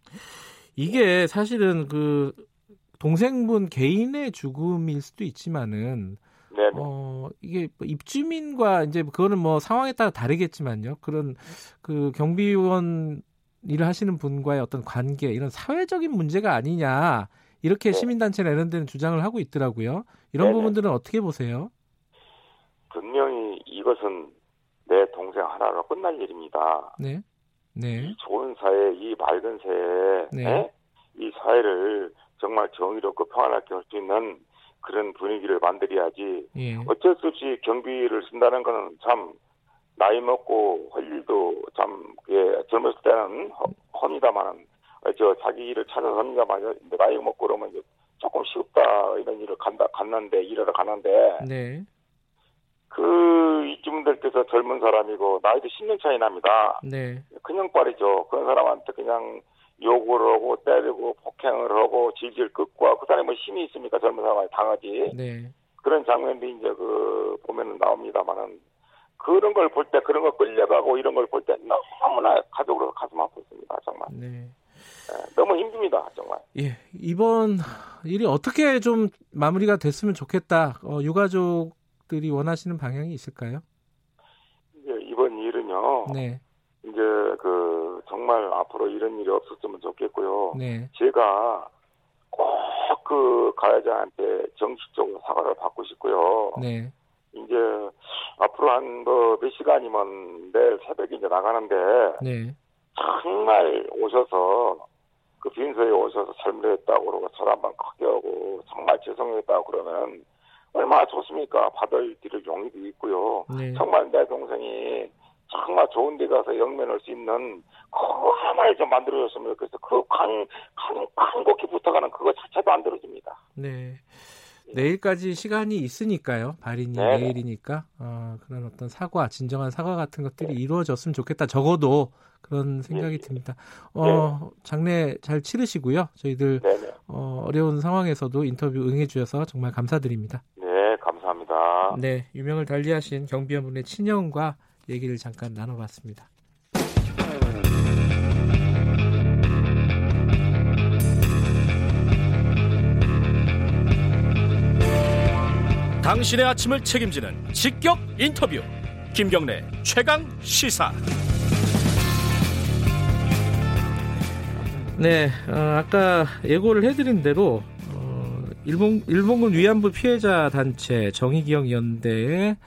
이게 사실은 그 동생분 개인의 죽음일 수도 있지만은 네 어, 이게 뭐 입주민과 이제 그거는 뭐 상황에 따라 다르겠지만요. 그런 그 경비원 일을 하시는 분과의 어떤 관계 이런 사회적인 문제가 아니냐 이렇게 네. 시민단체나 이런 데는 주장을 하고 있더라고요. 이런 네네. 부분들은 어떻게 보세요? 분명히 이것은 내 동생 하나로 끝날 일입니다. 네. 네. 이 좋은 사회, 이 맑은 사회, 네. 네? 이 사회를 정말 정의롭고 평안하게 할 수 있는 그런 분위기를 만들어야지. 예. 어쩔 수 없이 경비를 쓴다는 거는 참 나이 먹고 할 일도 참 예, 젊었을 때는 허, 합니다만은 저 자기 일을 찾아서 합니다만 나이 먹고 그러면 조금 쉽다 이런 일을 간다 갔는데 일하러 가는데 네. 그 이쯤 될 때서 젊은 사람이고 나이도 10년 차이 납니다. 네. 그냥 빨이죠. 그런 사람한테 그냥 욕을 하고 때리고 폭행을 하고 질질 끄고 그 사람이 뭐 힘이 있습니까 젊은 사람이 당하지. 네. 그런 장면도 이제 그 보면은 나옵니다만은 그런 걸 볼 때 그런 거 끌려가고 이런 걸 볼 때 너무나 가족으로 가슴 아팠습니다 정말. 네. 네. 너무 힘듭니다 정말. 예 이번 일이 어떻게 좀 마무리가 됐으면 좋겠다. 어, 유가족들이 원하시는 방향이 있을까요? 이번 일은요. 네. 이제 그 정말 앞으로 이런 일이 없었으면 좋겠고요. 네. 제가 꼭 그 가해자한테 정식적으로 사과를 받고 싶고요. 네. 이제 앞으로 한뭐몇 시간이면 내일 새벽에 이제 나가는데 네. 정말 오셔서 그 빈소에 오셔서 설문했다고 그러고 절 한번 크게 하고 정말 죄송했다고 그러면 얼마나 좋습니까? 받을 길을 용의도 있고요. 네. 정말 내 동생이 정말 좋은 데 가서 영면할 수 있는 그 하나를 좀 만들어줬으면 좋겠어. 그 간, 간, 간곡히 부탁하는 그거 자체도 안 들어집니다. 네. 내일까지 시간이 있으니까요. 발인이 네 내일이니까 어, 그런 어떤 사과, 진정한 사과 같은 것들이 네. 이루어졌으면 좋겠다. 적어도 그런 생각이 네. 듭니다. 어, 네. 장례 잘 치르시고요. 저희들 네, 네. 어, 어려운 상황에서도 인터뷰 응해주셔서 정말 감사드립니다. 네, 감사합니다. 네, 유명을 달리하신 경비원분의 친형과 얘기를 잠깐 나눠봤습니다. 당신의 아침을 책임지는 직격 인터뷰 김경래 최강 시사 네 어, 아까 예고를 해드린 대로 어, 일본, 일본군 위안부 피해자 단체 정의기억연대의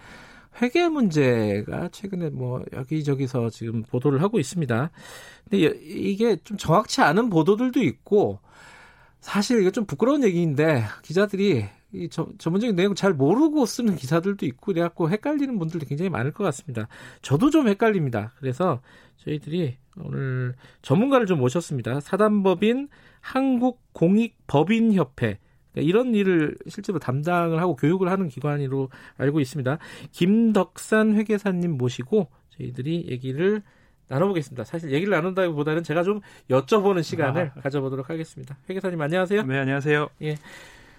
회계 문제가 최근에 뭐 여기저기서 지금 보도를 하고 있습니다. 근데 이게 좀 정확치 않은 보도들도 있고 사실 이게 좀 부끄러운 얘기인데 기자들이 이 저, 전문적인 내용 잘 모르고 쓰는 기사들도 있고 그래갖고 헷갈리는 분들도 굉장히 많을 것 같습니다. 저도 좀 헷갈립니다. 그래서 저희들이 오늘 전문가를 좀 모셨습니다. 사단법인 한국공익법인협회 그러니까 이런 일을 실제로 담당을 하고 교육을 하는 기관으로 알고 있습니다. 김덕산 회계사님 모시고 저희들이 얘기를 나눠보겠습니다. 사실 얘기를 나눈다기보다는 제가 좀 여쭤보는 시간을 아. 가져보도록 하겠습니다. 회계사님 안녕하세요. 네, 안녕하세요. 예.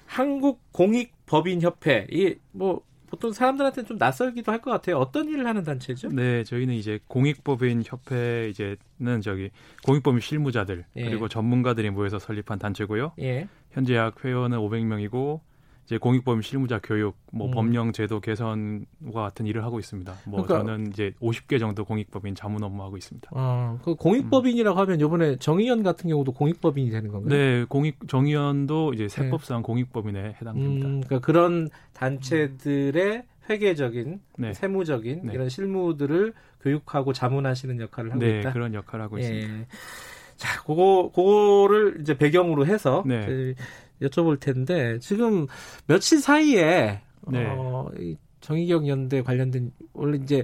한국공익법인협회 이뭐 보통 사람들한테 좀 낯설기도 할 것 같아요. 어떤 일을 하는 단체죠? 네, 저희는 이제 공익법인 협회 이제는 저기 공익법인 실무자들 예. 그리고 전문가들이 모여서 설립한 단체고요. 예. 현재 약 회원은 500명이고 이제 공익법인 실무자 교육, 뭐 음. 법령 제도 개선과 같은 일을 하고 있습니다. 뭐 그러니까, 저는 이제 50개 정도 공익법인 자문 업무하고 있습니다. 아, 그 공익법인이라고 음. 하면 이번에 정의연 같은 경우도 공익법인이 되는 건가요? 네, 공익 정의연도 이제 세법상 네. 공익법인에 해당됩니다. 음, 그러니까 그런 단체들의 회계적인, 네. 세무적인 네. 이런 실무들을 교육하고 자문하시는 역할을 하고 네, 있다. 그런 역할을 하고 예. 있습니다. 자, 그거 그거를 이제 배경으로 해서 네. 여쭤볼 텐데 지금 며칠 사이에 네. 어, 이 정의경 연대 관련된 원래 이제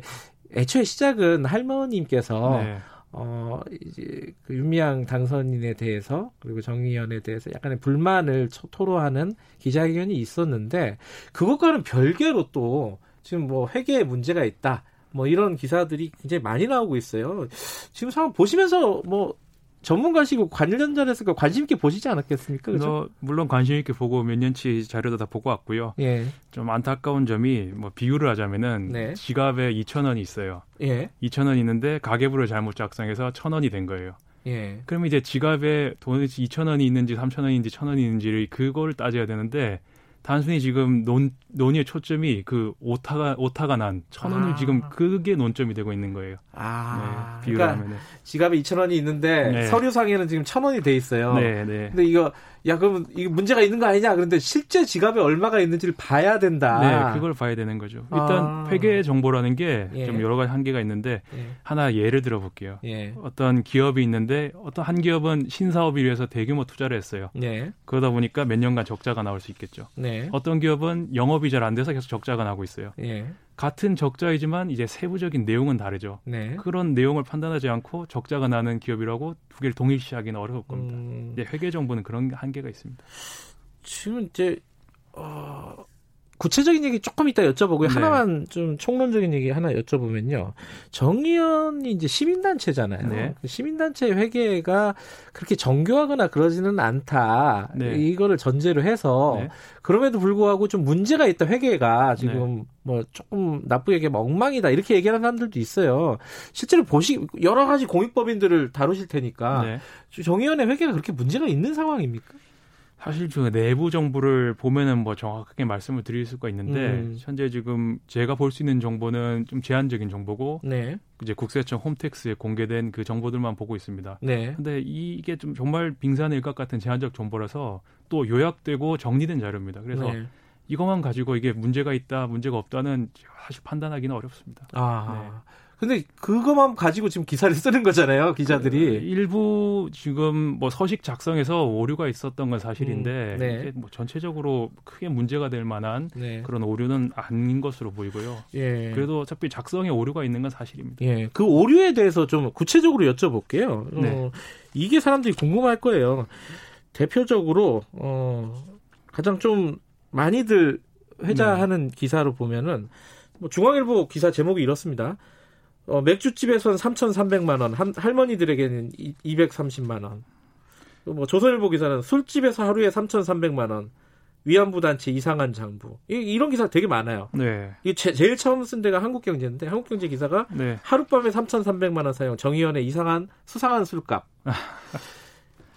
애초에 시작은 할머님께서 네. 어 이제 그 윤미향 당선인에 대해서 그리고 정의연에 대해서 약간의 불만을 토로하는 기자회견이 있었는데 그것과는 별개로 또 지금 뭐 회계에 문제가 있다. 뭐 이런 기사들이 굉장히 많이 나오고 있어요. 지금 상황 보시면서 뭐 전문가시고 관련자에서 관심 있게 보시지 않았겠습니까? 그죠? 물론 관심 있게 보고 몇 년치 자료도 다 보고 왔고요. 예. 좀 안타까운 점이 뭐 비유를 하자면은 네. 지갑에 2천 원이 있어요. 예. 2천 원 있는데 가계부를 잘못 작성해서 천 원이 된 거예요. 예. 그러면 이제 지갑에 돈이 2천 원이 있는지 3천 원인지 천 원이 있는지를 그걸 따져야 되는데 단순히 지금 논, 논의의 초점이 그 오타가, 오타가 난 천 원을 아. 지금 그게 논점이 되고 있는 거예요. 아. 네, 비유를 그러니까 하면 지갑에 이천 원이 있는데 네. 서류상에는 지금 천 원이 돼 있어요. 네, 네. 근데 이거 야 그러면 이게 문제가 있는 거 아니냐 그런데 실제 지갑에 얼마가 있는지를 봐야 된다. 네, 그걸 봐야 되는 거죠. 일단 아. 회계 정보라는 게좀 예. 여러 가지 한계가 있는데 예. 하나 예를 들어 볼게요. 예. 어떤 기업이 있는데 어떤 한 기업은 신사업을 위해서 대규모 투자를 했어요. 예. 그러다 보니까 몇 년간 적자가 나올 수 있겠죠. 네. 어떤 기업은 영업이 잘 안 돼서 계속 적자가 나고 있어요. 예. 같은 적자이지만 이제 세부적인 내용은 다르죠. 네. 그런 내용을 판단하지 않고 적자가 나는 기업이라고 두 개를 동일시하기는 어려울 겁니다. 음... 네, 회계 정보는 그런 한계가 있습니다. 지금 이제 어, 구체적인 얘기 조금 이따 여쭤보고요. 네. 하나만 좀 총론적인 얘기 하나 여쭤보면요. 정의연이 이제 시민단체잖아요. 네. 그 시민단체 회계가 그렇게 정교하거나 그러지는 않다. 네. 이거를 전제로 해서 네. 그럼에도 불구하고 좀 문제가 있다. 회계가 지금 네. 뭐 조금 나쁘게 얘기하면 엉망이다. 이렇게 얘기하는 사람들도 있어요. 실제로 보시 여러 가지 공익법인들을 다루실 테니까 네. 정의연의 회계가 그렇게 문제가 있는 상황입니까? 사실 그 내부 정보를 보면은 뭐 정확하게 말씀을 드릴 수가 있는데 음. 현재 지금 제가 볼 수 있는 정보는 좀 제한적인 정보고 네. 이제 국세청 홈택스에 공개된 그 정보들만 보고 있습니다. 네. 근데 이게 좀 정말 빙산일각 같은 제한적 정보라서 또 요약되고 정리된 자료입니다. 그래서 네. 이것만 가지고 이게 문제가 있다, 문제가 없다는 사실 판단하기는 어렵습니다. 아. 네. 근데 그것만 가지고 지금 기사를 쓰는 거잖아요, 기자들이. 그 일부 지금 뭐 서식 작성에서 오류가 있었던 건 사실인데 음, 네. 이게 뭐 전체적으로 크게 문제가 될 만한 네. 그런 오류는 아닌 것으로 보이고요. 예. 그래도 어차피 작성에 오류가 있는 건 사실입니다. 예. 그 오류에 대해서 좀 구체적으로 여쭤볼게요. 네. 어, 이게 사람들이 궁금할 거예요. 대표적으로 어 가장 좀 많이들 회자하는 네. 기사로 보면은 뭐 중앙일보 기사 제목이 이렇습니다. 어, 맥주집에서는 3,300만 원, 한, 할머니들에게는 230만 원. 뭐 조선일보 기사는 술집에서 하루에 3,300만 원. 위안부 단체 이상한 장부. 이, 런 기사 되게 많아요. 네. 이 제, 일 처음 쓴 데가 한국경제인데 한국경제 기사가 네. 하룻밤에 3,300만 원 사용 정의원의 이상한 수상한 술값.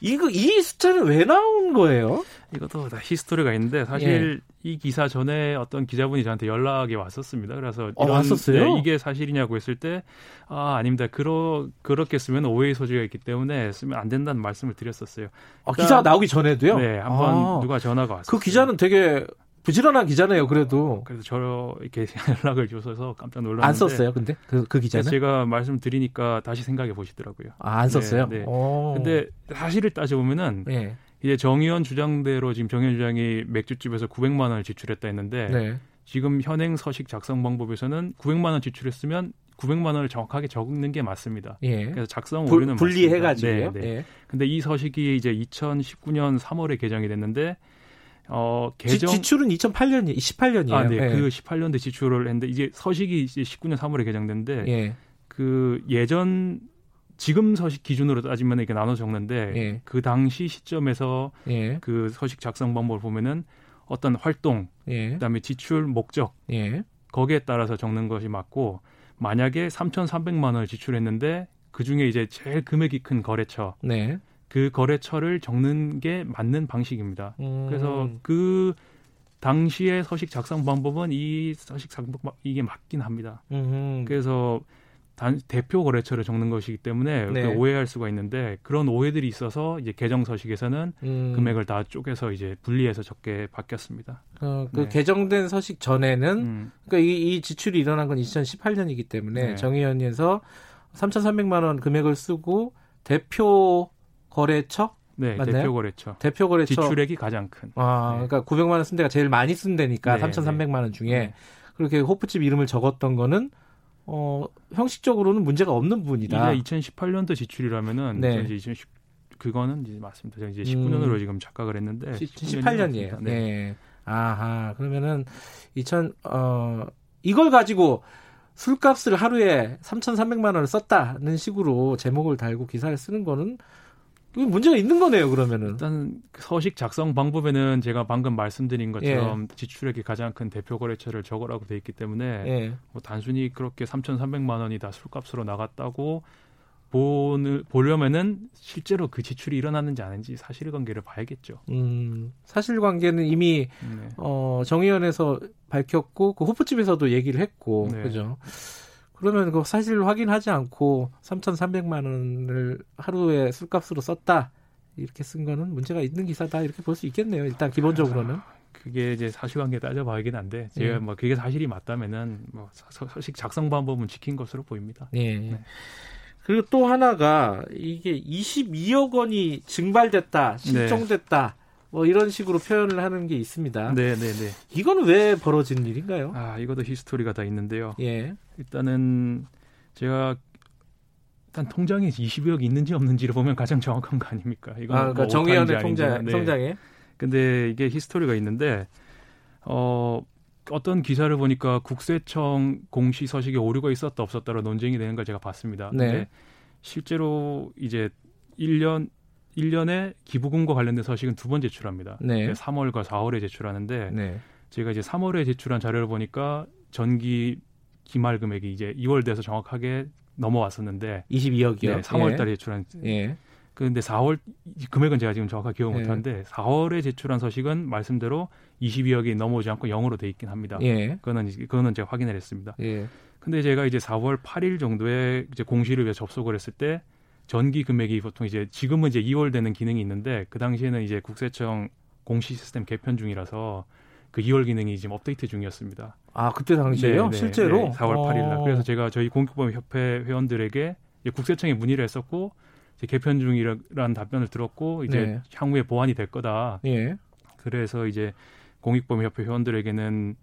이거 이 숫자는 왜 나온 거예요? 이것도 다 히스토리가 있는데 사실 예. 이 기사 전에 어떤 기자분이 저한테 연락이 왔었습니다. 그래서 어, 이런, 왔었어요? 네, 이게 사실이냐고 했을 때 아, 아닙니다. 그러 그렇게 쓰면 오해의 소지가 있기 때문에 쓰면 안 된다는 말씀을 드렸었어요. 아, 기사가 나오기 전에도요? 네, 한번 아, 누가 전화가 왔어요. 그 기자는 되게 부지런한 기자네요, 그래도. 그래서 저 이렇게 *laughs* 연락을 줘서 깜짝 놀랐는데. 안 썼어요, 근데? 그, 그 기자는? 제가 말씀드리니까 다시 생각해 보시더라고요. 아, 안 썼어요? 네. 네. 근데 사실을 따져 보면은. 네. 이제 정의원 주장대로 지금 정의원 주장이 맥주집에서 900만 원을 지출했다 했는데. 네. 지금 현행 서식 작성 방법에서는 900만 원 지출했으면 900만 원을 정확하게 적는 게 맞습니다. 예. 그래서 작성 오류는 분리해 가지고요. 네, 네. 예. 근데 이 서식이 이제 2019년 3월에 개정이 됐는데 어, 개정 지, 출은 2008년 18년이에요. 아, 네. 네. 그 18년대 지출을 했는데 이제 서식이 이제 19년 3월에 개정됐는데 예. 그 예전 지금 서식 기준으로 따지면 이렇게 나눠 적는데 예. 그 당시 시점에서 예. 그 서식 작성 방법을 보면은 어떤 활동, 예. 그다음에 지출 목적 예. 거기에 따라서 적는 것이 맞고 만약에 3,300만 원을 지출했는데 그 중에 이제 제일 금액이 큰 거래처 네. 그 거래처를 적는 게 맞는 방식입니다. 음. 그래서 그 당시의 서식 작성 방법은 이 서식 작성 이게 맞긴 합니다. 음흠. 그래서 단, 대표 거래처를 적는 것이기 때문에 네. 오해할 수가 있는데 그런 오해들이 있어서 이제 개정 서식에서는 음. 금액을 다 쪼개서 이제 분리해서 적게 바뀌었습니다. 어, 그 네. 개정된 서식 전에는 음. 그러니까 이, 이, 지출이 일어난 건 2018년이기 때문에 네. 정의연에서 3,300만 원 금액을 쓰고 대표 거래처? 네, 맞나요? 대표 거래처. 대표 거래처 지출액이 가장 큰. 아, 네. 그러니까 900만 원 쓴 데가 제일 많이 쓴 데니까 네, 3,300만 원 중에 네. 그렇게 호프집 이름을 적었던 거는 어, 형식적으로는 문제가 없는 부분이다. 이게 2018년도 지출이라면은 네. 이제 2010 그거는 이제 맞습니다. 제가 이제 19년으로 음. 지금 착각을 했는데 18년이에요. 네. 네. 아하. 그러면은 2000 어, 이걸 가지고 술값을 하루에 3,300만 원을 썼다는 식으로 제목을 달고 기사를 쓰는 거는 문제가 있는 거네요, 그러면은. 일단 그 서식 작성 방법에는 제가 방금 말씀드린 것처럼 예. 지출액이 가장 큰 대표 거래처를 적으라고 돼 있기 때문에 예. 뭐 단순히 그렇게 3,300만 원이 다 술값으로 나갔다고 보는, 보려면은 실제로 그 지출이 일어났는지 아닌지 사실관계를 봐야겠죠. 음, 사실관계는 이미 네. 어, 정의원에서 밝혔고 그 호프집에서도 얘기를 했고 네. 그죠. 그러면 그 사실 확인하지 않고 3,300만 원을 하루에 술값으로 썼다. 이렇게 쓴 거는 문제가 있는 기사다 이렇게 볼 수 있겠네요. 일단 기본적으로는. 그게 이제 사실관계 따져봐야긴 한데 제가 예. 뭐 그게 사실이 맞다면은 뭐 서식 작성 방법은 지킨 것으로 보입니다. 예. 네. 그리고 또 하나가 이게 22억 원이 증발됐다, 실종됐다. 네. 뭐 이런 식으로 표현을 하는 게 있습니다. 네, 네, 네. 이거는 왜 벌어진 일인가요? 아, 이것도 히스토리가 다 있는데요. 예. 일단은 제가 일단 통장에 20억 있는지 없는지를 보면 가장 정확한 거 아닙니까? 이건 아, 그러니까 뭐 정의연의 통장, 네. 통장에. 근데 이게 히스토리가 있는데 어 어떤 기사를 보니까 국세청 공시 서식에 오류가 있었다 없었다로 논쟁이 되는 걸 제가 봤습니다. 네. 근데 실제로 이제 1년 1년에 기부금과 관련된 서식은 두 번 제출합니다. 네. 3월과 4월에 제출하는데 네. 제가 이제 3월에 제출한 자료를 보니까 전기 기말 금액이 이제 2월 돼서 정확하게 넘어왔었는데 22억이요. 네, 3월 달에 제출한 예. 그런데 4월 금액은 제가 지금 정확하게 기억 못 하는데 예. 4월에 제출한 서식은 말씀대로 22억이 넘어오지 않고 0으로 돼 있긴 합니다. 예. 그거는 그거는 제가 확인을 했습니다. 예. 근데 제가 이제 4월 8일 정도에 이제 공시를 위해 접속을 했을 때 전기 금액이 보통 이제 지금은 이제 2월 되는 기능이 있는데 그 당시에는 이제 국세청 공시 시스템 개편 중이라서 그 2월 기능이 지금 업데이트 중이었습니다. 아 그때 당시에요? 네, 네, 실제로? 네, 4월 8일 날. 그래서 제가 저희 공익보험 협회 회원들에게 국세청에 문의를 했었고 개편 중이라는 답변을 들었고 이제 네. 향후에 보완이 될 거다. 예. 그래서 이제 공익보험 협회 회원들에게는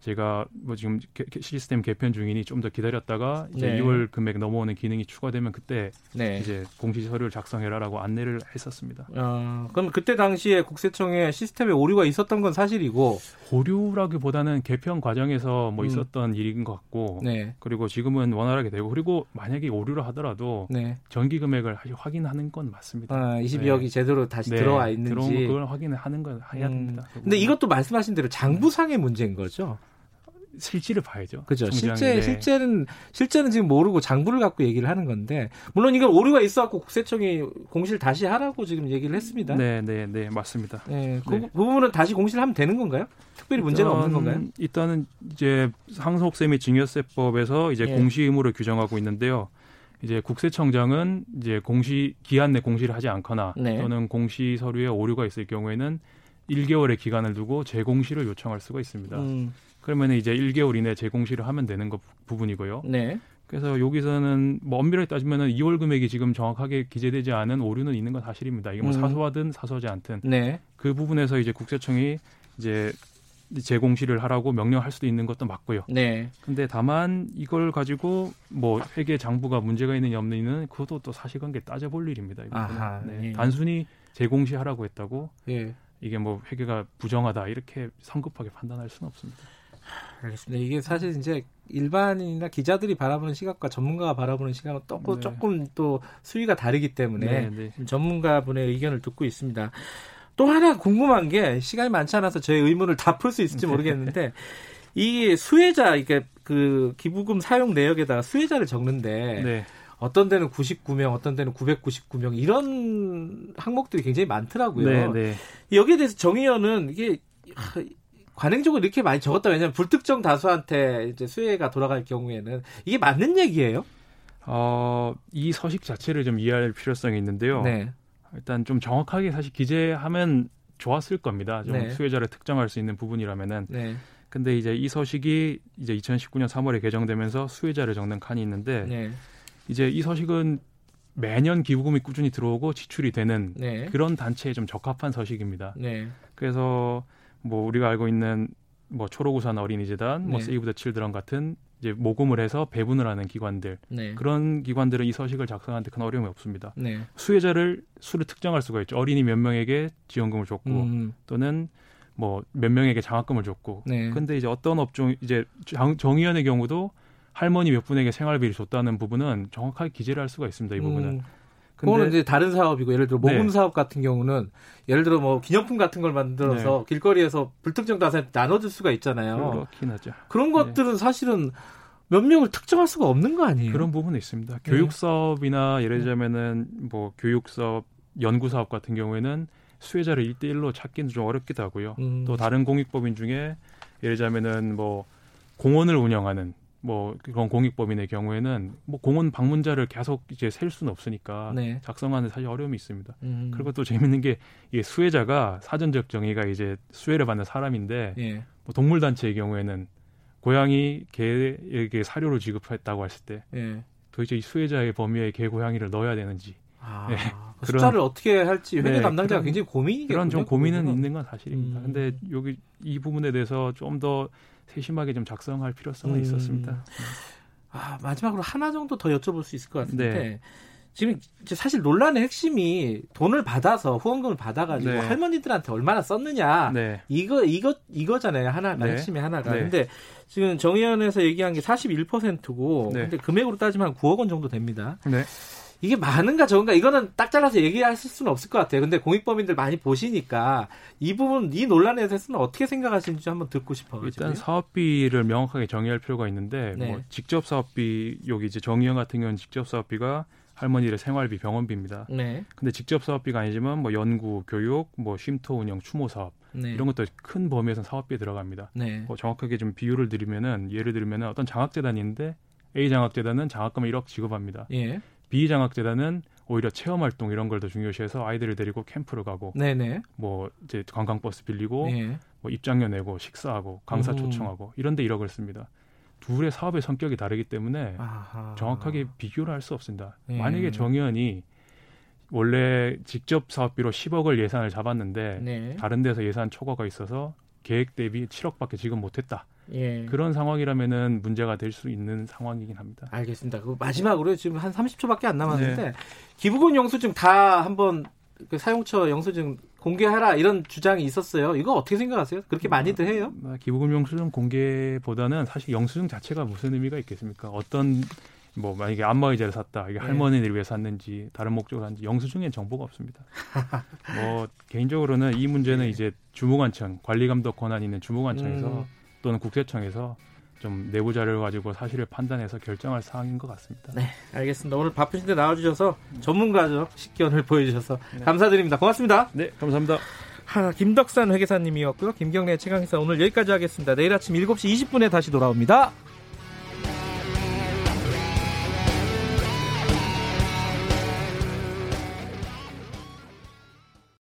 제가 뭐 지금 시스템 개편 중이니 좀 더 기다렸다가 이제 네. 2월 금액 넘어오는 기능이 추가되면 그때 네. 이제 공시 서류를 작성해라라고 안내를 했었습니다. 아, 그럼 그때 당시에 국세청에 시스템에 오류가 있었던 건 사실이고 오류라기보다는 개편 과정에서 뭐 음. 있었던 일인 것 같고 네. 그리고 지금은 원활하게 되고 그리고 만약에 오류를 하더라도 네. 전기 금액을 확인하는 건 맞습니다. 아, 22억이 제대로 다시 네. 들어와 있는지 들어온 그걸 확인을 하는 건 해야 음. 됩니다. 근데 이것도 말씀하신 대로 장부상의 문제인 거죠. 실질을 봐야죠. 그죠. 실제 네. 실제는 실제는 지금 모르고 장부를 갖고 얘기를 하는 건데 물론 이건 오류가 있어갖고 국세청이 공시를 다시 하라고 지금 얘기를 했습니다. 네, 네, 네, 맞습니다. 네, 그, 네. 그 부분은 다시 공시를 하면 되는 건가요? 특별히 문제는 없는 건가요? 일단은 이제 상속세 및 증여세법에서 이제 예. 공시 의무를 규정하고 있는데요. 이제 국세청장은 이제 공시 기한 내 공시를 하지 않거나 네. 또는 공시 서류에 오류가 있을 경우에는 1개월의 기간을 두고 재공시를 요청할 수가 있습니다. 음. 그러면 이제 1개월 이내 재공시를 하면 되는 것 부분이고요. 네. 그래서 여기서는 뭐 엄밀하게 따지면은 2월 금액이 지금 정확하게 기재되지 않은 오류는 있는 건 사실입니다. 이게 뭐 음. 사소하든 사소하지 않든 네. 그 부분에서 이제 국세청이 이제 재공시를 하라고 명령할 수도 있는 것도 맞고요. 네. 근데 다만 이걸 가지고 뭐 회계 장부가 문제가 있느냐 없느냐는 그것도 또 사실관계 따져볼 일입니다. 아하, 네. 예. 단순히 재공시하라고 했다고 예. 이게 뭐 회계가 부정하다 이렇게 성급하게 판단할 수는 없습니다. 알겠습니다. 이게 사실 이제 일반인이나 기자들이 바라보는 시각과 전문가가 바라보는 시각은 또 네. 조금 또 수위가 다르기 때문에 네, 네. 전문가분의 의견을 듣고 있습니다. 또 하나 궁금한 게 시간이 많지 않아서 저의 의문을 다 풀 수 있을지 네. 모르겠는데 이 수혜자 이게 그 기부금 사용 내역에다가 수혜자를 적는데 네. 어떤 데는 99명, 어떤 데는 999명 이런 항목들이 굉장히 많더라고요. 네, 여기에 대해서 정 의원은 이게 관행적으로 이렇게 많이 적었다 왜냐하면 불특정 다수한테 이제 수혜가 돌아갈 경우에는 이게 맞는 얘기예요? 어, 이 서식 자체를 좀 이해할 필요성이 있는데요. 네. 일단 좀 정확하게 사실 기재하면 좋았을 겁니다. 좀 네. 수혜자를 특정할 수 있는 부분이라면은. 네. 근데 이제 이 서식이 이제 2019년 3월에 개정되면서 수혜자를 적는 칸이 있는데 네. 이제 이 서식은 매년 기부금이 꾸준히 들어오고 지출이 되는 네. 그런 단체에 좀 적합한 서식입니다. 네. 그래서 뭐 우리가 알고 있는 뭐 초록우산 어린이재단, 뭐 네. 세이브 더 칠드런 같은 이제 모금을 해서 배분을 하는 기관들 네. 그런 기관들은 이 서식을 작성하는데 큰 어려움이 없습니다. 네. 수혜자를 수를 특정할 수가 있죠. 어린이 몇 명에게 지원금을 줬고 음. 또는 뭐 몇 명에게 장학금을 줬고. 네. 근데 이제 어떤 업종 이제 정의원의 경우도 할머니 몇 분에게 생활비를 줬다는 부분은 정확하게 기재를 할 수가 있습니다. 이 부분은. 음. 그거는 이제 다른 사업이고 예를 들어 모금 네. 사업 같은 경우는 예를 들어 뭐 기념품 같은 걸 만들어서 네. 길거리에서 불특정 다수한테 나눠줄 수가 있잖아요. 그렇긴 하죠. 그런 네. 것들은 사실은 몇 명을 특정할 수가 없는 거 아니에요? 그런 부분이 있습니다. 네. 교육 사업이나 예를 들자면은 뭐 교육 사업, 연구 사업 같은 경우에는 수혜자를 일대일로 찾기는 좀 어렵기도 하고요. 음. 또 다른 공익법인 중에 예를 들자면은 뭐 공원을 운영하는 뭐 그런 공익법인의 경우에는 뭐 공원 방문자를 계속 이제 셀 수는 없으니까 네. 작성하는 사실 어려움이 있습니다. 음. 그리고 또 재밌는 게 이게 수혜자가 사전적 정의가 이제 수혜를 받는 사람인데 예. 뭐 동물 단체의 경우에는 고양이 개에게 사료를 지급했다고 했을 때 예. 도대체 이 수혜자의 범위에 개 고양이를 넣어야 되는지 아, 네. 그 숫자를 어떻게 할지 회계 네, 담당자가 그런, 굉장히 고민이 그런 좀 고민은 그건. 있는 건 사실입니다. 음. 근데 여기 이 부분에 대해서 좀 더 세심하게 좀 작성할 필요성은 음. 있었습니다. 아, 마지막으로 하나 정도 더 여쭤볼 수 있을 것 같은데 네. 지금 사실 논란의 핵심이 돈을 받아서 후원금을 받아가지고 네. 할머니들한테 얼마나 썼느냐 네. 이거 이거 이거잖아요 하나가 네. 핵심이 하나가 네. 근데 지금 정의원에서 얘기한 게 41%고 근데 금액으로 따지면 9억 원 정도 됩니다. 네. 이게 많은가 적은가 이거는 딱 잘라서 얘기하실 수는 없을 것 같아요. 근데 공익법인들 많이 보시니까 이 부분 이 논란에 대해서는 어떻게 생각하시는지 한번 듣고 싶어요. 일단 사업비를 명확하게 정의할 필요가 있는데 네. 뭐 직접 사업비 여기 이제 정의원 같은 경우는 직접 사업비가 할머니의 생활비, 병원비입니다. 네. 근데 직접 사업비가 아니지만 뭐 연구, 교육, 뭐 쉼터 운영, 추모 사업 네. 이런 것도 큰 범위에서 사업비에 들어갑니다. 네. 뭐 정확하게 좀 비율을 드리면은 예를 들면은 어떤 장학재단인데 A 장학재단은 장학금을 1억 지급합니다. 예. 비장학재단은 오히려 체험 활동 이런 걸 더 중요시해서 아이들을 데리고 캠프를 가고 네네. 뭐 이제 관광버스 빌리고 예. 뭐 입장료 내고 식사하고 강사 오. 초청하고 이런 데 1억을 씁니다. 둘의 사업의 성격이 다르기 때문에 아하. 정확하게 비교를 할 수 없습니다. 예. 만약에 정의원이 원래 직접 사업비로 10억을 예산을 잡았는데 네. 다른 데서 예산 초과가 있어서 계획 대비 7억밖에 지금 못했다. 예. 그런 상황이라면은 문제가 될 수 있는 상황이긴 합니다. 알겠습니다. 그 마지막으로 지금 한 30초밖에 안 남았는데 네. 기부금 영수증 다 한번 그 사용처 영수증 공개하라 이런 주장이 있었어요. 이거 어떻게 생각하세요? 그렇게 음, 많이들 해요? 아, 기부금 영수증 공개보다는 사실 영수증 자체가 무슨 의미가 있겠습니까? 어떤 뭐 만약에 안마의자를 샀다 이게 네. 할머니를 위해 샀는지 다른 목적으로 샀는지 영수증엔 정보가 없습니다. *laughs* 뭐 개인적으로는 이 문제는 네. 이제 주무관청 관리감독 권한 있는 주무관청에서 음. 또는 국세청에서 좀 내부 자료를 가지고 사실을 판단해서 결정할 사항인 것 같습니다. 네, 알겠습니다. 오늘 바쁘신데 나와주셔서 전문가적 식견을 보여주셔서 네. 감사드립니다. 고맙습니다. 네, 감사합니다. 하, 김덕산 회계사님이었고요. 김경래 최강희사 오늘 여기까지 하겠습니다. 내일 아침 7시 20분에 다시 돌아옵니다.